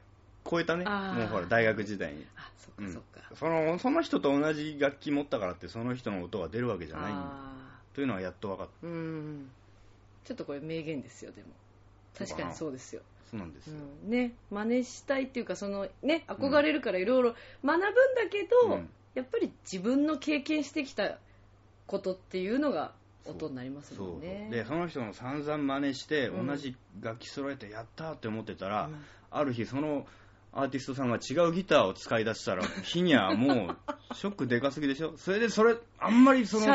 超えたね。もうほら大学時代に。あそっかそっか、うん、そのその人と同じ楽器持ったからってその人の音が出るわけじゃないというのはやっと分かった。うん。ちょっとこれ名言ですよでも。確かにそうですよ。そうなんですよ、うん、ね真似したいっていうかそのね憧れるからいろいろ学ぶんだけど、うん、やっぱり自分の経験してきたことっていうのが音になりますもんね。でその人の散々真似して同じ楽器揃えてやったって思ってたら、うん、ある日そのアーティストさんが違うギターを使い出したら、[laughs] 日にはもう、ショックでかすぎでしょ？それで、それ、あんまりその、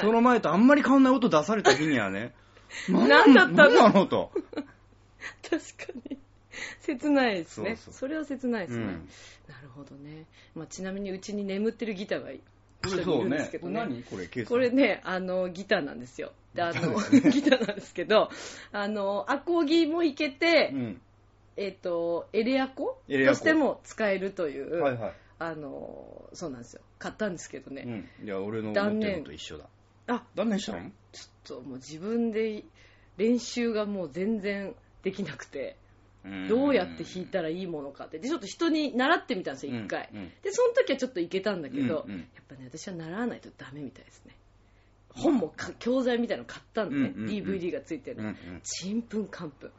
その前とあんまり変わんない音出された日にはね、[laughs] 何だったの？の？と。[laughs] 確かに。[laughs] 切ないですね。そうそうそれは切ないですね。うん、なるほどね。まあ、ちなみにうちに眠ってるギターがい [laughs] るんですけどね。ねこれ、これね、あの、ギターなんですよ。で、あの、ギター [laughs] なんですけど、あの、アコギもいけて、うんえっ、ー、と、エレアコとしても使えるという、はいはい、あの、そうなんですよ。買ったんですけどね。うん、いや、俺の断念と一緒だ。あ、断念したの？ちょっともう自分で練習がもう全然できなくて。どうやって弾いたらいいものかって。で、ちょっと人に習ってみたんですよ、一回、うん。うん。で、その時はちょっといけたんだけど、うんうん、やっぱね、私は習わないとダメみたいですね。本も教材みたいなの買ったんでね、うんうんうん、DVD がついてるの。ちんぷんかんぷん。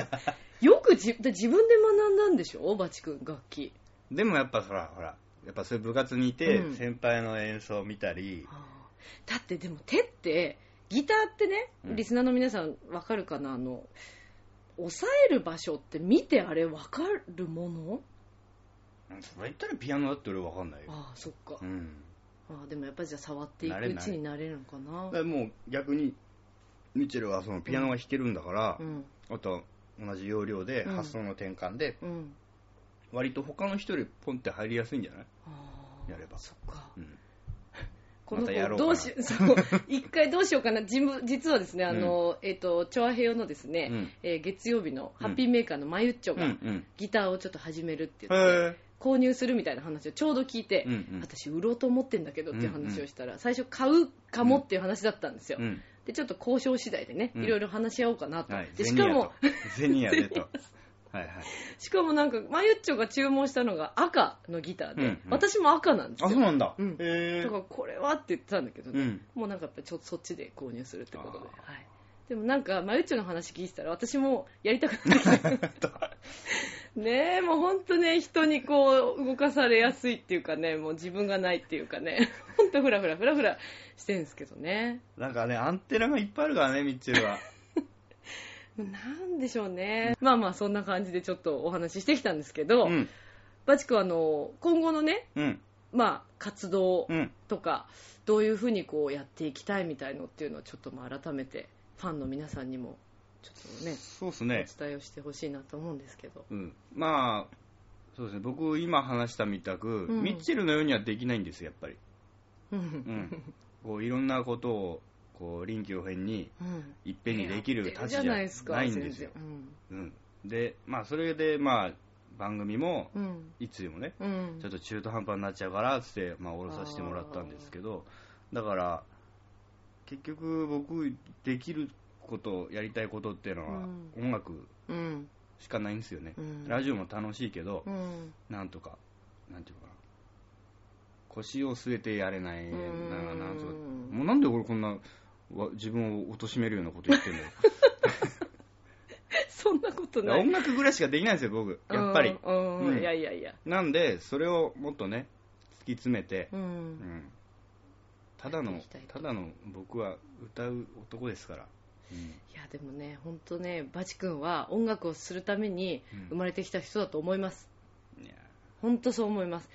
[laughs] よくじ自分で学んだんでしょ？バチ君楽器。でもやっぱほらほらやっぱそういう部活にいて、うん。先輩の演奏を見たり、だってでも手ってギターってね、リスナーの皆さんわかるかな？あの押さえる場所って見てあれわかるもの？それ言ったらピアノだって俺わかんないよ。ああそっか、うん。あでもやっぱりじゃあ触っていくうちになれるのかな？かもう逆にミッチェルはそのピアノが弾けるんだから、うん。あと同じ要領で発想の転換で、うん、割と他の人よりポンって入りやすいんじゃない？やれば。そっか、うん、この子どうし [laughs] そう一回どうしようかな。実はですねあの、うん、えっ、ー、とチョアヘヨのですね、うん、えー、月曜日のハッピーメーカーのマユッチョが、ギターをちょっと始めるって言って、購入するみたいな話をちょうど聞いて、うんうん、私売ろうと思ってんだけどっていう話をしたら、最初買うかもっていう話だったんですよ、でちょっと交渉次第でね、いろいろ話し合おうかなと、はい、でしかもゼニアでと [laughs] はいはい、しかもなんかマユッチョが注文したのが赤のギターで、うんうん、私も赤なんですよ。あそうなんだ、うん、だからこれはって言ってたんだけどね、うん、もうなんかやっぱちょっとそっちで購入するってことで、はい、でもなんかマユッチョの話聞いてたら私もやりたくなってきた。[laughs] ねえもうほんとね人にこう動かされやすいっていうかねもう自分がないっていうかね。ほんとフラフラフラフラしてるんですけどね。なんかねアンテナがいっぱいあるからねミッチェルはなんでしょうね。まあまあ、そんな感じでちょっとお話ししてきたんですけど、うん、バチ君はあの、今後のね、うん、まあ、活動とか、どういうふうにこうやっていきたいみたいのっていうのをちょっとまあ改めてファンの皆さんにもちょっとねそうすね。お伝えをしてほしいなと思うんですけど、うん、まあそうですね。僕今話したみたく、うん、ミッチェルのようにはできないんですやっぱり、うん、こういろんなことをこう臨機応変にいっぺんにできる立ちじゃないんですよ、うん、でまあそれでまあ番組も、いつでもね、ちょっと中途半端になっちゃうからっつって、まあ、降ろさせてもらったんですけどだから結局僕できることやりたいことっていうのは音楽しかないんですよね、うん、ラジオも楽しいけど、うん、なんとかなんていうかな。腰を据えてやれないななんともうなんで俺こんな自分を貶めるようなこと言ってんのよ。[laughs] そんなことない。音楽ぐらいしかできないんですよ僕。やっぱり、うん、いやいやいや。なんでそれをもっとね突き詰めて、うん、ただのただの僕は歌う男ですから。いやでもね本当ねバチ君は音楽をするために生まれてきた人だと思います、うん、本当そう思います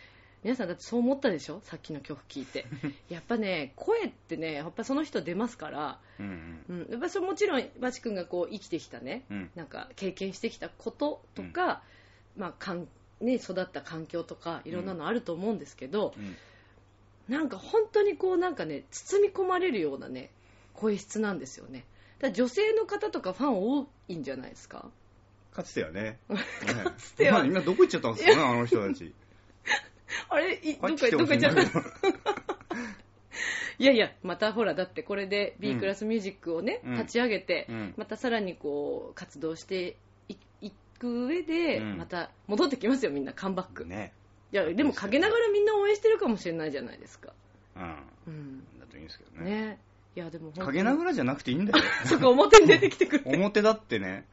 皆さんだってそう思ったでしょ？さっきの曲聴いて。[laughs] やっぱね声ってねやっぱその人出ますから、うんうん、やっぱそれもちろんバチ君がこう生きてきたね、うん、なんか経験してきたこととか、うん、まあかんね、育った環境とかいろんなのあると思うんですけど、うん、なんか本当にこうなんかね包み込まれるようなね声質なんですよね。だ女性の方とかファン多いんじゃないですか？かつてはね。[laughs] かつては。今どこ行っちゃったんですかね、あの人たち。[laughs] あれいどっか、どっか行っちゃった。[laughs] いやいや、またほら、だってこれで B クラスミュージックをね、うん、立ち上げて、うん、またさらにこう、活動していく上で、うん、また戻ってきますよ、みんな、カムバック。ね。いや、でも陰ながらみんな応援してるかもしれないじゃないですか。うん。うん。だといいんですけどね。ね。いや、でも陰ながらじゃなくていいんだよ。[laughs] そこ表に出てきてくれ表だってね。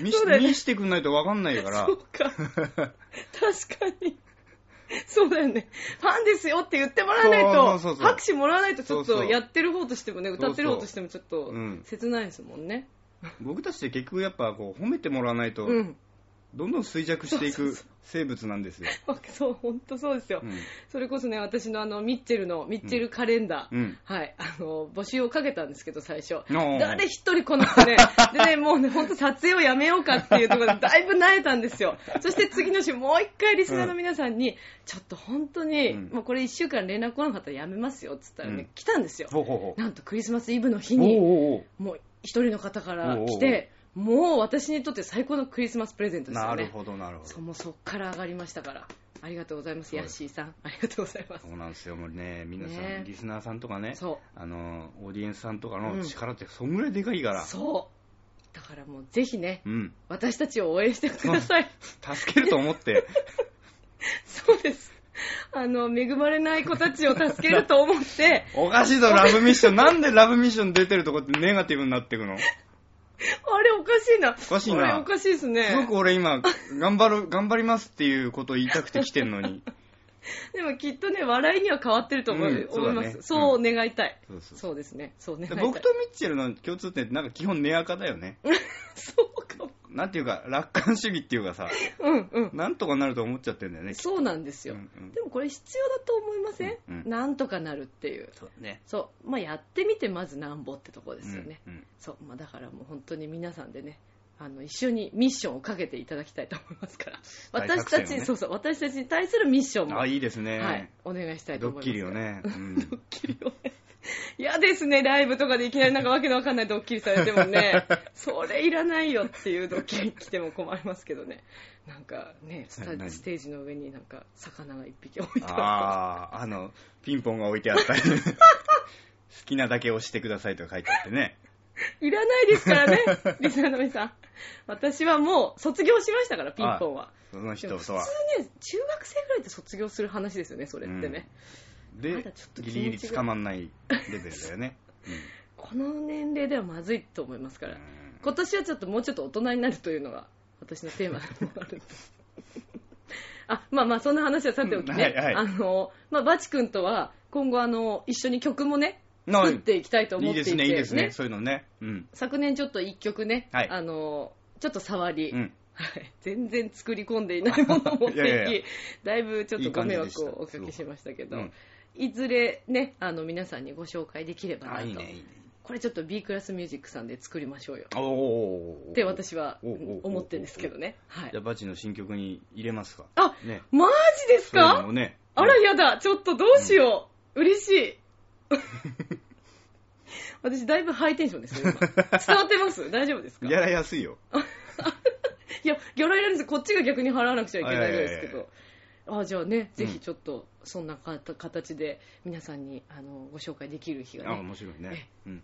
見し,、見してくんないと分かんないから。そうか。確かに。[laughs] そうだよね。ファンですよって言ってもらわないと、そうそうそう。拍手もらわないとちょっとやってる方としてもね、歌ってる方としてもちょっと切ないですもんね。僕たちって結局やっぱこう褒めてもらわないと、うん、どんどん衰弱していく生物なんですよ。[laughs] そう、本当そうですよ、うん、それこそね、私のあの、ミッチェルの、ミッチェルカレンダー、うん、はい、あの、募集をかけたんですけど、最初。誰一人来なくてね、でね、もうね、本当撮影をやめようかっていうところで、だいぶ慣れたんですよ。そして次の週、もう一回リスナーの皆さんに、うん、ちょっと本当に、もうこれ一週間連絡来なかったらやめますよ、つったらね、来たんですよ。ほうほうほう。なんとクリスマスイブの日に、おうおうもう一人の方から来て、おうおうもう私にとって最高のクリスマスプレゼントですよね。なるほど、なるほど。そもそっから上がりましたから。ありがとうございます、ヤッシーさん。ありがとうございます。そうなんですよ、もうね、皆さん、ね、リスナーさんとかね、あの、オーディエンスさんとかの力って、そんぐらいでかいから。うん、そう。だからもう、ぜひね、うん、私たちを応援してください。助けると思って。[laughs] そうです。あの、恵まれない子たちを助けると思って。[laughs] おかしいぞ、ラブミッション。なんでラブミッション出てるとこってネガティブになっていくの？[laughs] あれおかしいな。おかしいな。あれおかしいですね。すごく俺今、頑張る、頑張りますっていうことを言いたくて来てんのに。[laughs] でもきっとね、笑いには変わってると思,、う思います。そう願いたい、そうですね。そう願いたい。僕とミッチェルの共通点ってなんか基本ネアカだよね。[laughs] そうかも。なんていうか、楽観主義っていうかさ、うんうん。なんとかなると思っちゃってるんだよね。そうなんですよ、うんうん。でもこれ必要だと思いません、うんうん、なんとかなるっていう。そうね。そう。まあやってみてまずなんぼってとこですよね。うんうん、そう。まあだからもう本当に皆さんでね、あの一緒にミッションをかけていただきたいと思いますから、私たち、ね、そうそう、私たちに対するミッションも、あ、いいですね。はい、お願いしたいと思います。ドッキリをね。うん、[laughs] ドッキリをね。[laughs] 嫌ですね、ライブとかでいきなりなんかわけのわかんないドッキリされてもね、[laughs] それいらないよっていうドッキリ来ても困りますけどね。なんかね、スタステージの上になんか魚が一匹置いてあるああ、あの、ピンポンが置いてあったり、[laughs] 好きなだけ押してくださいとか書いてあってね。いらないですからね、リスナーの皆さん。私はもう卒業しましたから、ピンポンは。その人とは。普通ね、中学生ぐらいで卒業する話ですよね、それってね。うん、で、ま、ギリギリ捕まんないレベルだよね。[laughs] うん、この年齢ではまずいと思いますから、今年はちょっともうちょっと大人になるというのが私のテーマでもある [laughs] あ、まあまあ、そんな話はさておきね。はいはい、あの、まあ、バチ君とは、今後あの、一緒に曲もね、作っていきたいと思っていて、いいですね、いいですね、そういうのね。うん。昨年ちょっと一曲ね、はい、あの、ちょっと触り、うん、全然作り込んでいないものを持っていきいや。[laughs] いやだいぶちょっとご迷惑をおかけしましたけど、いいずれね、あの、皆さんにご紹介できればなと。いいねいいねこれちょっと B クラスミュージックさんで作りましょうよ。って私は思ってるんですけどね。はい。じゃあバチの新曲に入れますか。あ、ね、マジですか？ね、あらやだ、ちょっとどうしよう。うん、嬉しい。[laughs] 私だいぶハイテンションですよ、伝わってます？大丈夫ですか？やらやすいよ。[laughs] いや、ギャラいらないですこっちが逆に払わなくちゃいけないですけど。あじゃあね、ぜひちょっとそんな形で皆さんにあのご紹介できる日がね、あ面白いね、うん、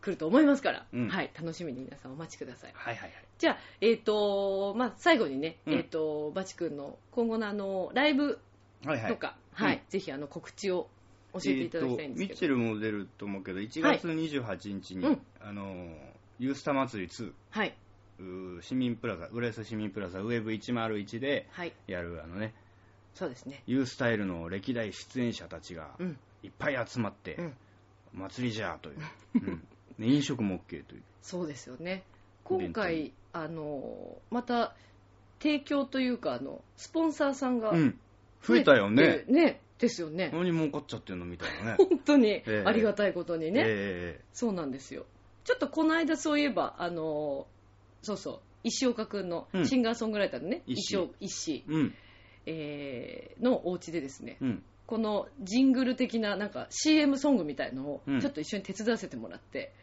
来ると思いますから、うん、はい、楽しみに皆さんお待ちください。はいはいはい。じゃあ、えっ、ー、と、まあ、最後にね、うん、えっ、ー、と、バチ君の今後のあの、ライブとか、はい、はいはい、ぜひあの告知を教えていただきたいんですけど。えー、ミッチェルも出ると思うけど、1月28日に、はい、あの、ユースタ祭り2。はい。市民プラザ、浦安市民プラザウェブ101でやる、はい、あのね、そうですね。ユースタイルの歴代出演者たちがいっぱい集まって、うん、祭りじゃという、[laughs] うん。飲食も OK という。そうですよね。今回あのまた提供というかあのスポンサーさんが、うん、増えたよね。ねですよね。何儲かっちゃってるのみたいなね。[laughs] 本当にありがたいことにね、えー、そうなんですよ。ちょっとこの間そういえばあのそうそう石岡君のシンガーソングライターのね、うん、石石、うん、えー、のお家でですね、うん、このジングル的ななんか CM ソングみたいのをちょっと一緒に手伝わせてもらって、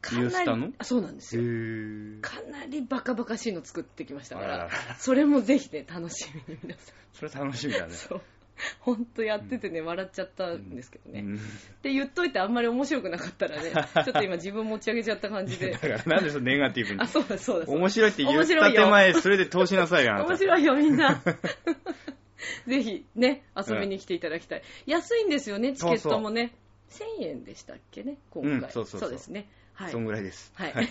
かなりあそうなんですよ。かなりバカバカしいの作ってきましたからそれもぜひね楽しみに皆さんそれ楽しみだね。[laughs] そう [laughs] 本当やっててね、うん、笑っちゃったんですけどね、うん、って言っといてあんまり面白くなかったらね [laughs] ちょっと今自分持ち上げちゃった感じで。[laughs] だからなんでそのネガティブに。あそうだそうだ面白いって言った手前それで通しなさいよ面白いよみんな。ぜひね遊びに来ていただきたい、うん、安いんですよねチケットもね。そうそう1000円でしたっけね今回、そうそうそう。ですね。はい、そんぐらいです。はい。はい、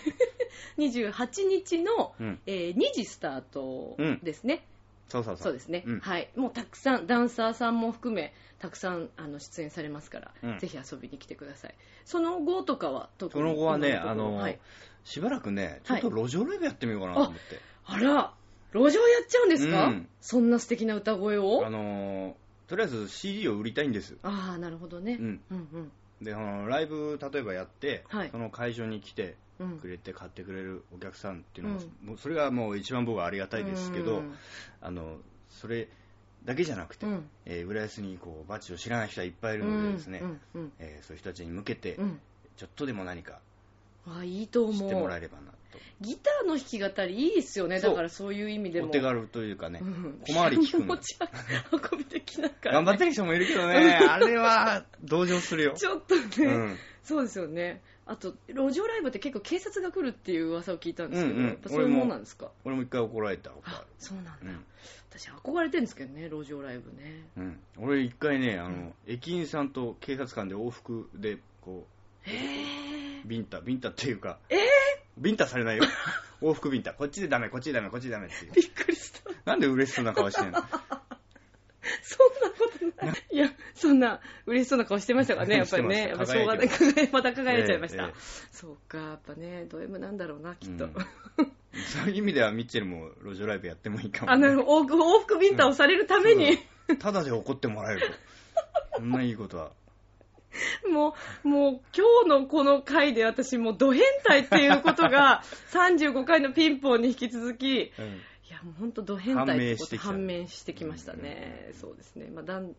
28日の、うん、えー、2時スタートですね。うん、そうそうそう。そうですね、うん、はい。もうたくさん、ダンサーさんも含め、たくさんあの出演されますから、うん、ぜひ遊びに来てください。その後とかは特にその後はね、あの、はい、しばらくね、ちょっと路上ライブやってみようかなと思って。はい、あら、路上やっちゃうんですか、うん、そんな素敵な歌声を？あのとりあえず CD を売りたいんです。ああ、なるほどね。うん。うんうんであのライブ例えばやって、はい、その会場に来てくれて買ってくれるお客さんっていうのも、うん、それがもう一番僕はありがたいですけど、うん、あのそれだけじゃなくて、うん、えー、浦安にこうバッジを知らない人はいっぱいいるのでですね、うん、えー、そういう人たちに向けて、ちょっとでも何かあいいと思う。知ってもらえればなギターの弾き語りいいですよね。だからそういう意味でも。お手軽というかね、うん、小回り利くの。持ち運びできなから、ね、頑張ってる人もいるけどね。[laughs] あれは同情するよ。ちょっとね、うん、そうですよね。あと路上ライブって結構警察が来るっていう噂を聞いたんですけど、うんうん、やっぱそういうもんなんですか？俺も一回怒られたあそうなんだ、うん、私憧れてるんですけどね路上ライブね、うん、俺一回ねあの、駅員さんと警察官で往復でこうへえビンタビンタっていうか。えー、ビンタされないよ。往復ビンタ。こっちでダメ、こっちでダメ、こっちでダメっていう。びっくりした。なんで嬉しそうな顔してんの？そんなことない。いや、そんな嬉しそうな顔してましたからね、やっぱりね。やっぱしょうがない。また輝いちゃいました。えーえー、そうか、やっぱね、ド M なんだろうな、きっと。うん、そういう意味ではミッチェルも路上ライブやってもいいかも、ね。あの、往復ビンタをされるために。うん、ただで怒ってもらえると。そんないいことは。もう、もう今日のこの回で私もうド変態っていうことが [laughs] 35回のピンポンに引き続き、うん、いやもう本当ド変態ってこと判明してきましたね。うん、そうですね。まあだん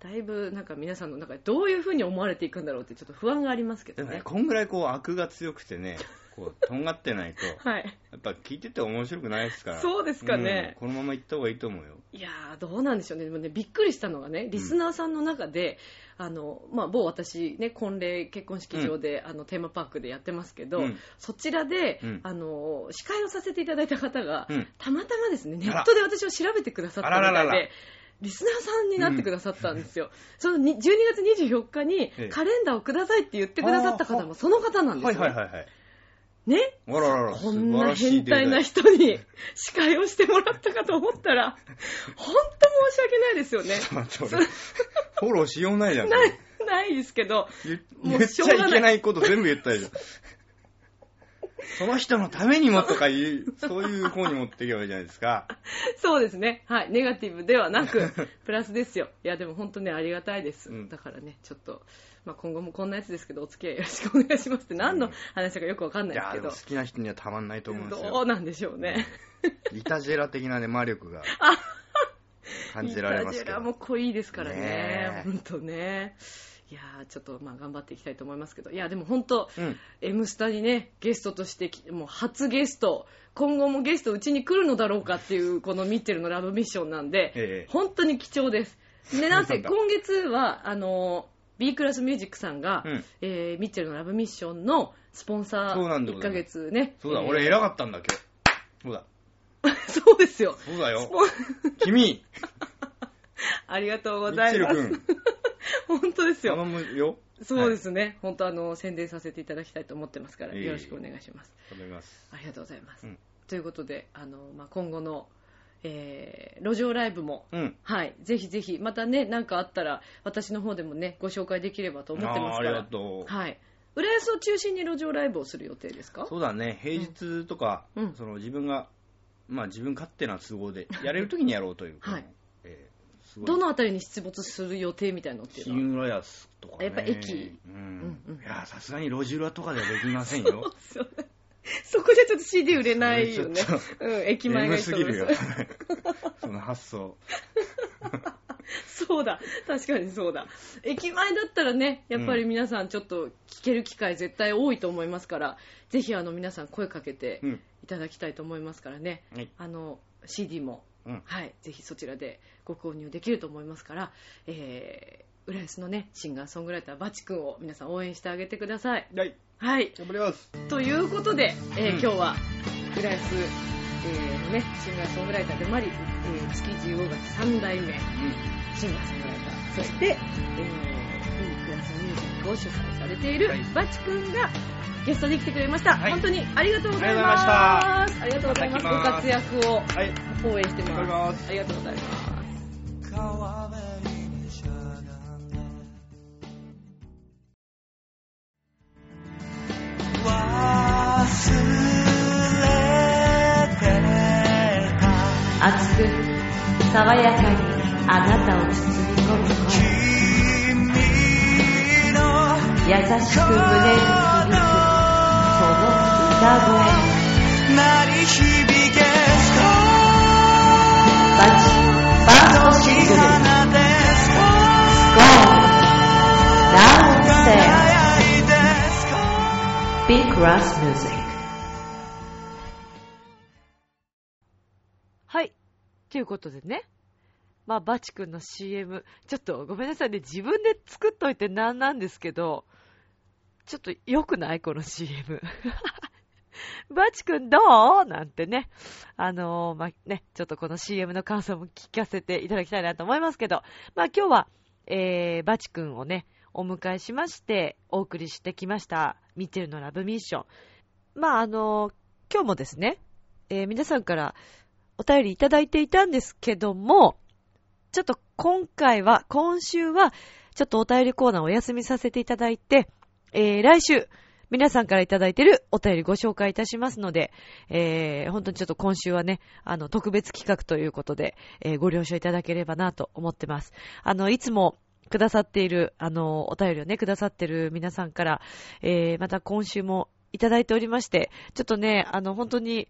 だいぶなんか皆さんの中でどういうふうに思われていくんだろうってちょっと不安がありますけどね。ねこんぐらいこう悪が強くてね、[laughs] こうとんがってないと、[laughs] はい、やっぱ聞いてて面白くないですから。そうですかね、うん、このまま行った方がいいと思うよ。いやーどうなんでしょうね。でもねびっくりしたのがね、リスナーさんの中で、あのまあ、某私、ね、婚礼結婚式場で、うん、あのテーマパークでやってますけど、うん、そちらで、うん、あの司会をさせていただいた方が、たまたまですねネットで私を調べてくださったみたいで。リスナーさんになってくださったんですよ。その12月24日にカレンダーをくださいって言ってくださった方もその方なんですよ。はいはいはいはい。ね？あらららこんな変態な人に司会をしてもらったかと思ったら、[laughs] 本当申し訳ないですよね。フォローしようないじゃん。ない、ないですけど、言っちゃいけないこと全部言ったでしょ。その人のためにもとかいう、そういう方に持っていけばいいじゃないですか。[laughs] そうですね。はい。ネガティブではなく、[laughs] プラスですよ。いや、でも本当ね、ありがたいです。うん、だからね、ちょっと、まあ、今後もこんなやつですけど、お付き合いよろしくお願いしますって、[laughs] 何の話かよくわかんないですけど。好きな人にはたまんないと思うんですよ。どうなんでしょうね。イタジェラ的なね、魔力が。感じられますけど。イタジェラも濃いですからね。本当ね。いやーちょっとまあ頑張っていきたいと思いますけど。いやでも本当、うん、M スタ」にねゲストとしてもう初ゲスト今後もゲストうちに来るのだろうかっていうこのミッチェルのラブミッションなんで、ええ、本当に貴重です。でなんせ今月はあの B クラスミュージックさんが、うん、えー、ミッチェルのラブミッションのスポンサー1ヶ月ねそうだ、えー、俺偉かったんだ今日。そうだ。[laughs] そうですよ。そうだよ。君。[laughs] ありがとうございます。本当ですよ。頼むよ。そうですね。はい、本当あの、宣伝させていただきたいと思ってますから、よろしくお願いします。頼みます。ありがとうございます。うん、ということで、あの、まあ、今後の、えー、路上ライブも、うん、はい、ぜひぜひ、またね、何かあったら、私の方でもね、ご紹介できればと思ってますから。ありがとう。はい。浦安を中心に路上ライブをする予定ですか？そうだね、平日とか、うん、その自分が、まあ自分勝手な都合で、やれるときにやろうというはい、えーどの辺りに出没する予定みたいのっていうのは？新浦安とか、ね、やっぱ駅、うん、うん、いやさすがに路地裏とかではできませんよ。そ [laughs] こじゃちょっと CD 売れないよね。うん、駅前が。すぎるよ。[laughs] その発想。そうだ。確かにそうだ。駅前だったらね、やっぱり皆さんちょっと聞ける機会絶対多いと思いますから、うん、ぜひあの皆さん声かけていただきたいと思いますからね。うん、あの、CD もうん、はい、ぜひそちらでご購入できると思いますから、えー、浦安のね、シンガーソングライター、バチ君を皆さん応援してあげてください。はい。はい。頑張ります。ということで、えー、うん、今日は、浦安、えー、ね、シンガーソングライターでもあり、えー、月15月3代目、うん、シンガーソングライター、そして、えー、いいクラスミュージックを主催されている、バチ君が、ゲストに来てくれました、はい、本当にありがとうございます。ありがとうございます。ご活躍を応援してます、ありがとうございます。熱く爽やかにあなた。を包み込む声優しく胸に声鳴り響けバチファーストシングル「スコーン」「ナウンセイ」「ビッグラスミュージック」はい。ということでね。まあ、バチ君の CM、ちょっとごめんなさいね、自分で作っといてなんなんですけど、ちょっと良くない？この CM。[laughs] バチ君どう？なんてね。あのー、まあ、ね、ちょっとこの CM の感想も聞かせていただきたいなと思いますけど、まあ、今日は、えー、バチ君をね、お迎えしまして、お送りしてきました、ミッチェルのラブミッション。まあ、あのー、今日もですね、えー、皆さんからお便りいただいていたんですけども、ちょっと今回は、今週は、ちょっとお便りコーナーをお休みさせていただいて、えー、来週、皆さんからいただいているお便りご紹介いたしますので、えー、本当にちょっと今週はね、あの、特別企画ということで、えー、ご了承いただければなと思ってます。あの、いつも、くださっている、あの、お便りをね、くださっている皆さんから、えー、また今週もいただいておりまして、ちょっとね、あの、本当に、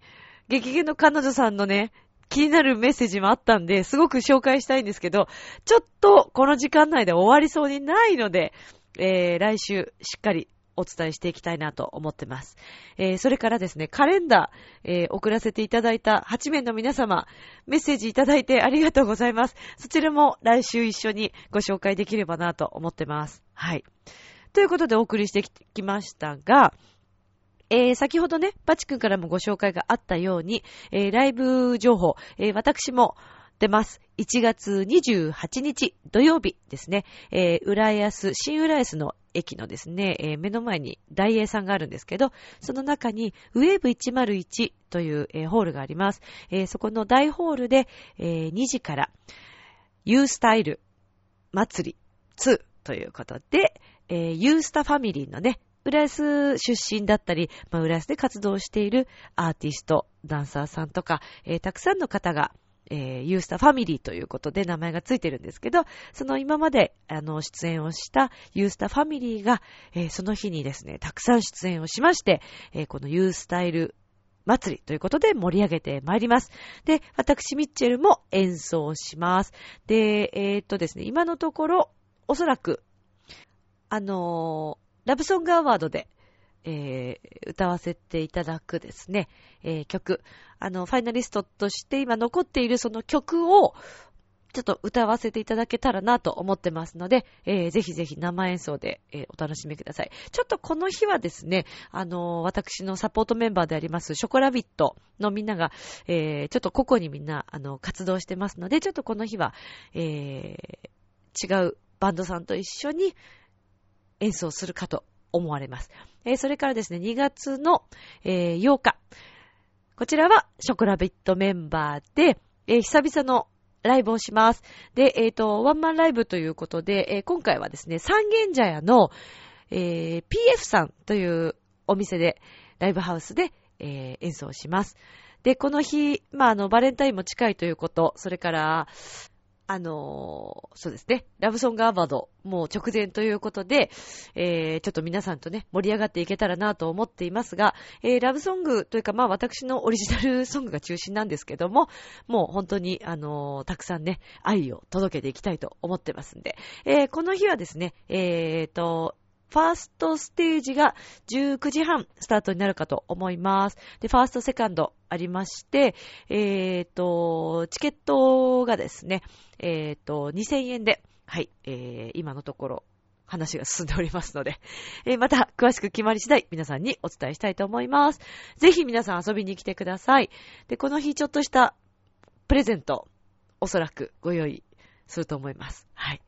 激減の彼女さんのね、気になるメッセージもあったんで、すごく紹介したいんですけど、ちょっとこの時間内で終わりそうにないので、えー、来週しっかりお伝えしていきたいなと思ってます。えー、それからですね、カレンダー、えー、送らせていただいた8名の皆様、メッセージいただいてありがとうございます。そちらも来週一緒にご紹介できればなと思ってます。はい。ということでお送りしてきましたが、えー、先ほどね、パチ君からもご紹介があったように、えー、ライブ情報、えー、私も出ます。1月28日土曜日ですね、えー、浦安、新浦安の駅のですね、えー、目の前に大英さんがあるんですけど、その中にウェーブ101という、えー、ホールがあります。えー、そこの大ホールで、え2時から U スタイル祭り2ということで、えー、ユースタファミリーのね、浦安出身だったり、まあ、浦安で活動しているアーティスト、ダンサーさんとか、えー、たくさんの方が、えー、ユースターファミリーということで名前がついてるんですけど、その今まで、あの、出演をしたユースターファミリーが、えー、その日にですね、たくさん出演をしまして、えー、このユースタイル祭りということで盛り上げてまいります。で、私、ミッチェルも演奏します。で、えー、っとですね、今のところ、おそらく、あのー、ラブソングアワードで、えー、歌わせていただくですね、えー、曲、あの、ファイナリストとして今残っているその曲を、ちょっと歌わせていただけたらなと思ってますので、えー、ぜひぜひ生演奏で、えー、お楽しみください。ちょっとこの日はですね、あのー、私のサポートメンバーでありますショコラビットのみんなが、えー、ちょっと個々にみんな、あの、活動してますので、ちょっとこの日は、えー、違うバンドさんと一緒に演奏するかと思われます。えー、それからですね、2月の、えー、8日。こちらは、ショコラビットメンバーで、えー、久々のライブをします。で、えっ、ー、と、ワンマンライブということで、えー、今回はですね、三軒茶屋の、えー、PF さんというお店で、ライブハウスで、え、演奏します。で、この日、まあ、あの、バレンタインも近いということ、それから、あのー、そうですね、ラブソングアバード、もう直前ということで、えー、ちょっと皆さんとね、盛り上がっていけたらなと思っていますが、えー、ラブソングというか、まあ私のオリジナルソングが中心なんですけども、もう本当に、あのー、たくさんね、愛を届けていきたいと思ってますんで、えー、この日はですね、えーと、ファーストステージが19時半スタートになるかと思います。で、ファースト、セカンドありまして、えっ、ー、と、チケットがですね、えっ、ー、と、2000円で、はい、えー、今のところ、話が進んでおりますので、[laughs] えー、また詳しく決まり次第皆さんにお伝えしたいと思います。ぜひ皆さん遊びに来てください。で、この日ちょっとしたプレゼント、おそらくご用意すると思います。はい。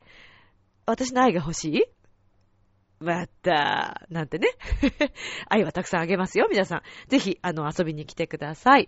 私の愛が欲しい？また、なんてね。[laughs] 愛はたくさんあげますよ、皆さん。ぜひ、あの、遊びに来てください。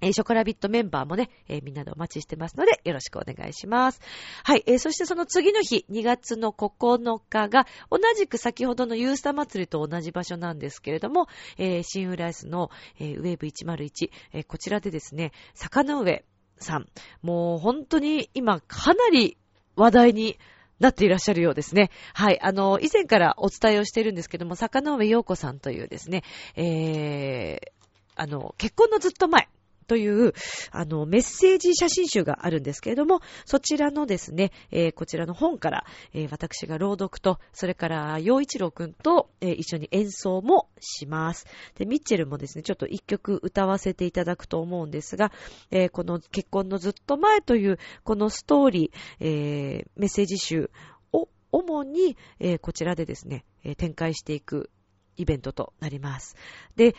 えー、ショコラビットメンバーもね、えー、みんなでお待ちしてますので、よろしくお願いします。はい、えー、そしてその次の日、2月の9日が、同じく先ほどのユースタ祭りと同じ場所なんですけれども、えー、新浦安の、えー、ウェーブ101、えー、こちらでですね、坂の上さん、もう本当に今かなり話題になっていらっしゃるようですね。はい。あの、以前からお伝えをしているんですけども、坂上陽子さんというですね、えー、あの、結婚のずっと前、という、あの、メッセージ写真集があるんですけれども、そちらのですね、えー、こちらの本から、えー、私が朗読と、それから、洋一郎くんと、えー、一緒に演奏もします。で、ミッチェルもですね、ちょっと一曲歌わせていただくと思うんですが、えー、この結婚のずっと前という、このストーリー、えー、メッセージ集を主に、えー、こちらでですね、展開していくイベントとなります。で、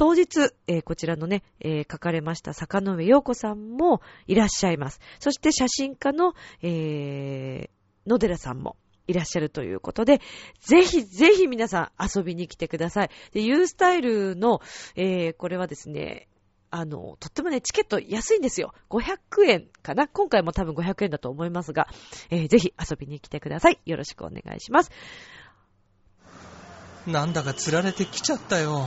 当日、えー、こちらのね、えー、書かれました坂上陽子さんもいらっしゃいます。そして写真家の、えー、野寺さんもいらっしゃるということで、ぜひぜひ皆さん遊びに来てください。で、ユースタイルの、えー、これはですね、あの、とってもね、チケット安いんですよ。500円かな？今回も多分500円だと思いますが、えー、ぜひ遊びに来てください。よろしくお願いします。なんだか釣られてきちゃったよ。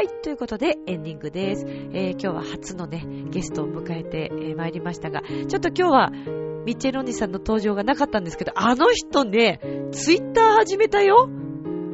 はい、ということでエンディングです。えー、今日は初のね、ゲストを迎えて、えー、参りましたが、ちょっと今日はミッチェロンニさんの登場がなかったんですけど、あの人ね、ツイッター始めたよ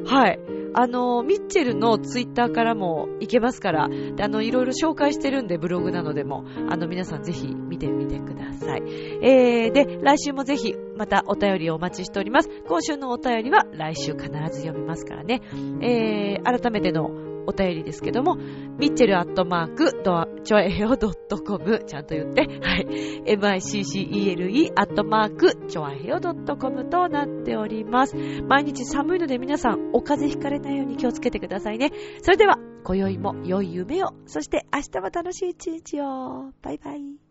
はい。あの、ミッチェルのツイッターからも行けますから、あの、いろいろ紹介してるんで、ブログなどでも、あの、皆さんぜひ見てみてください。えー、で、来週もぜひ、またお便りをお待ちしております。今週のお便りは来週必ず読みますからね。えー、改めてのお便りですけども、ミッチェルアットマーク、ドア、チョアヘオドットコム、ちゃんと言って、はい。miccele アットマーク、チョアヘオドットコムとなっております。毎日寒いので皆さん、お風邪ひかれないように気をつけてくださいね。それでは、今宵も良い夢を、そして明日も楽しい一日を。バイバイ。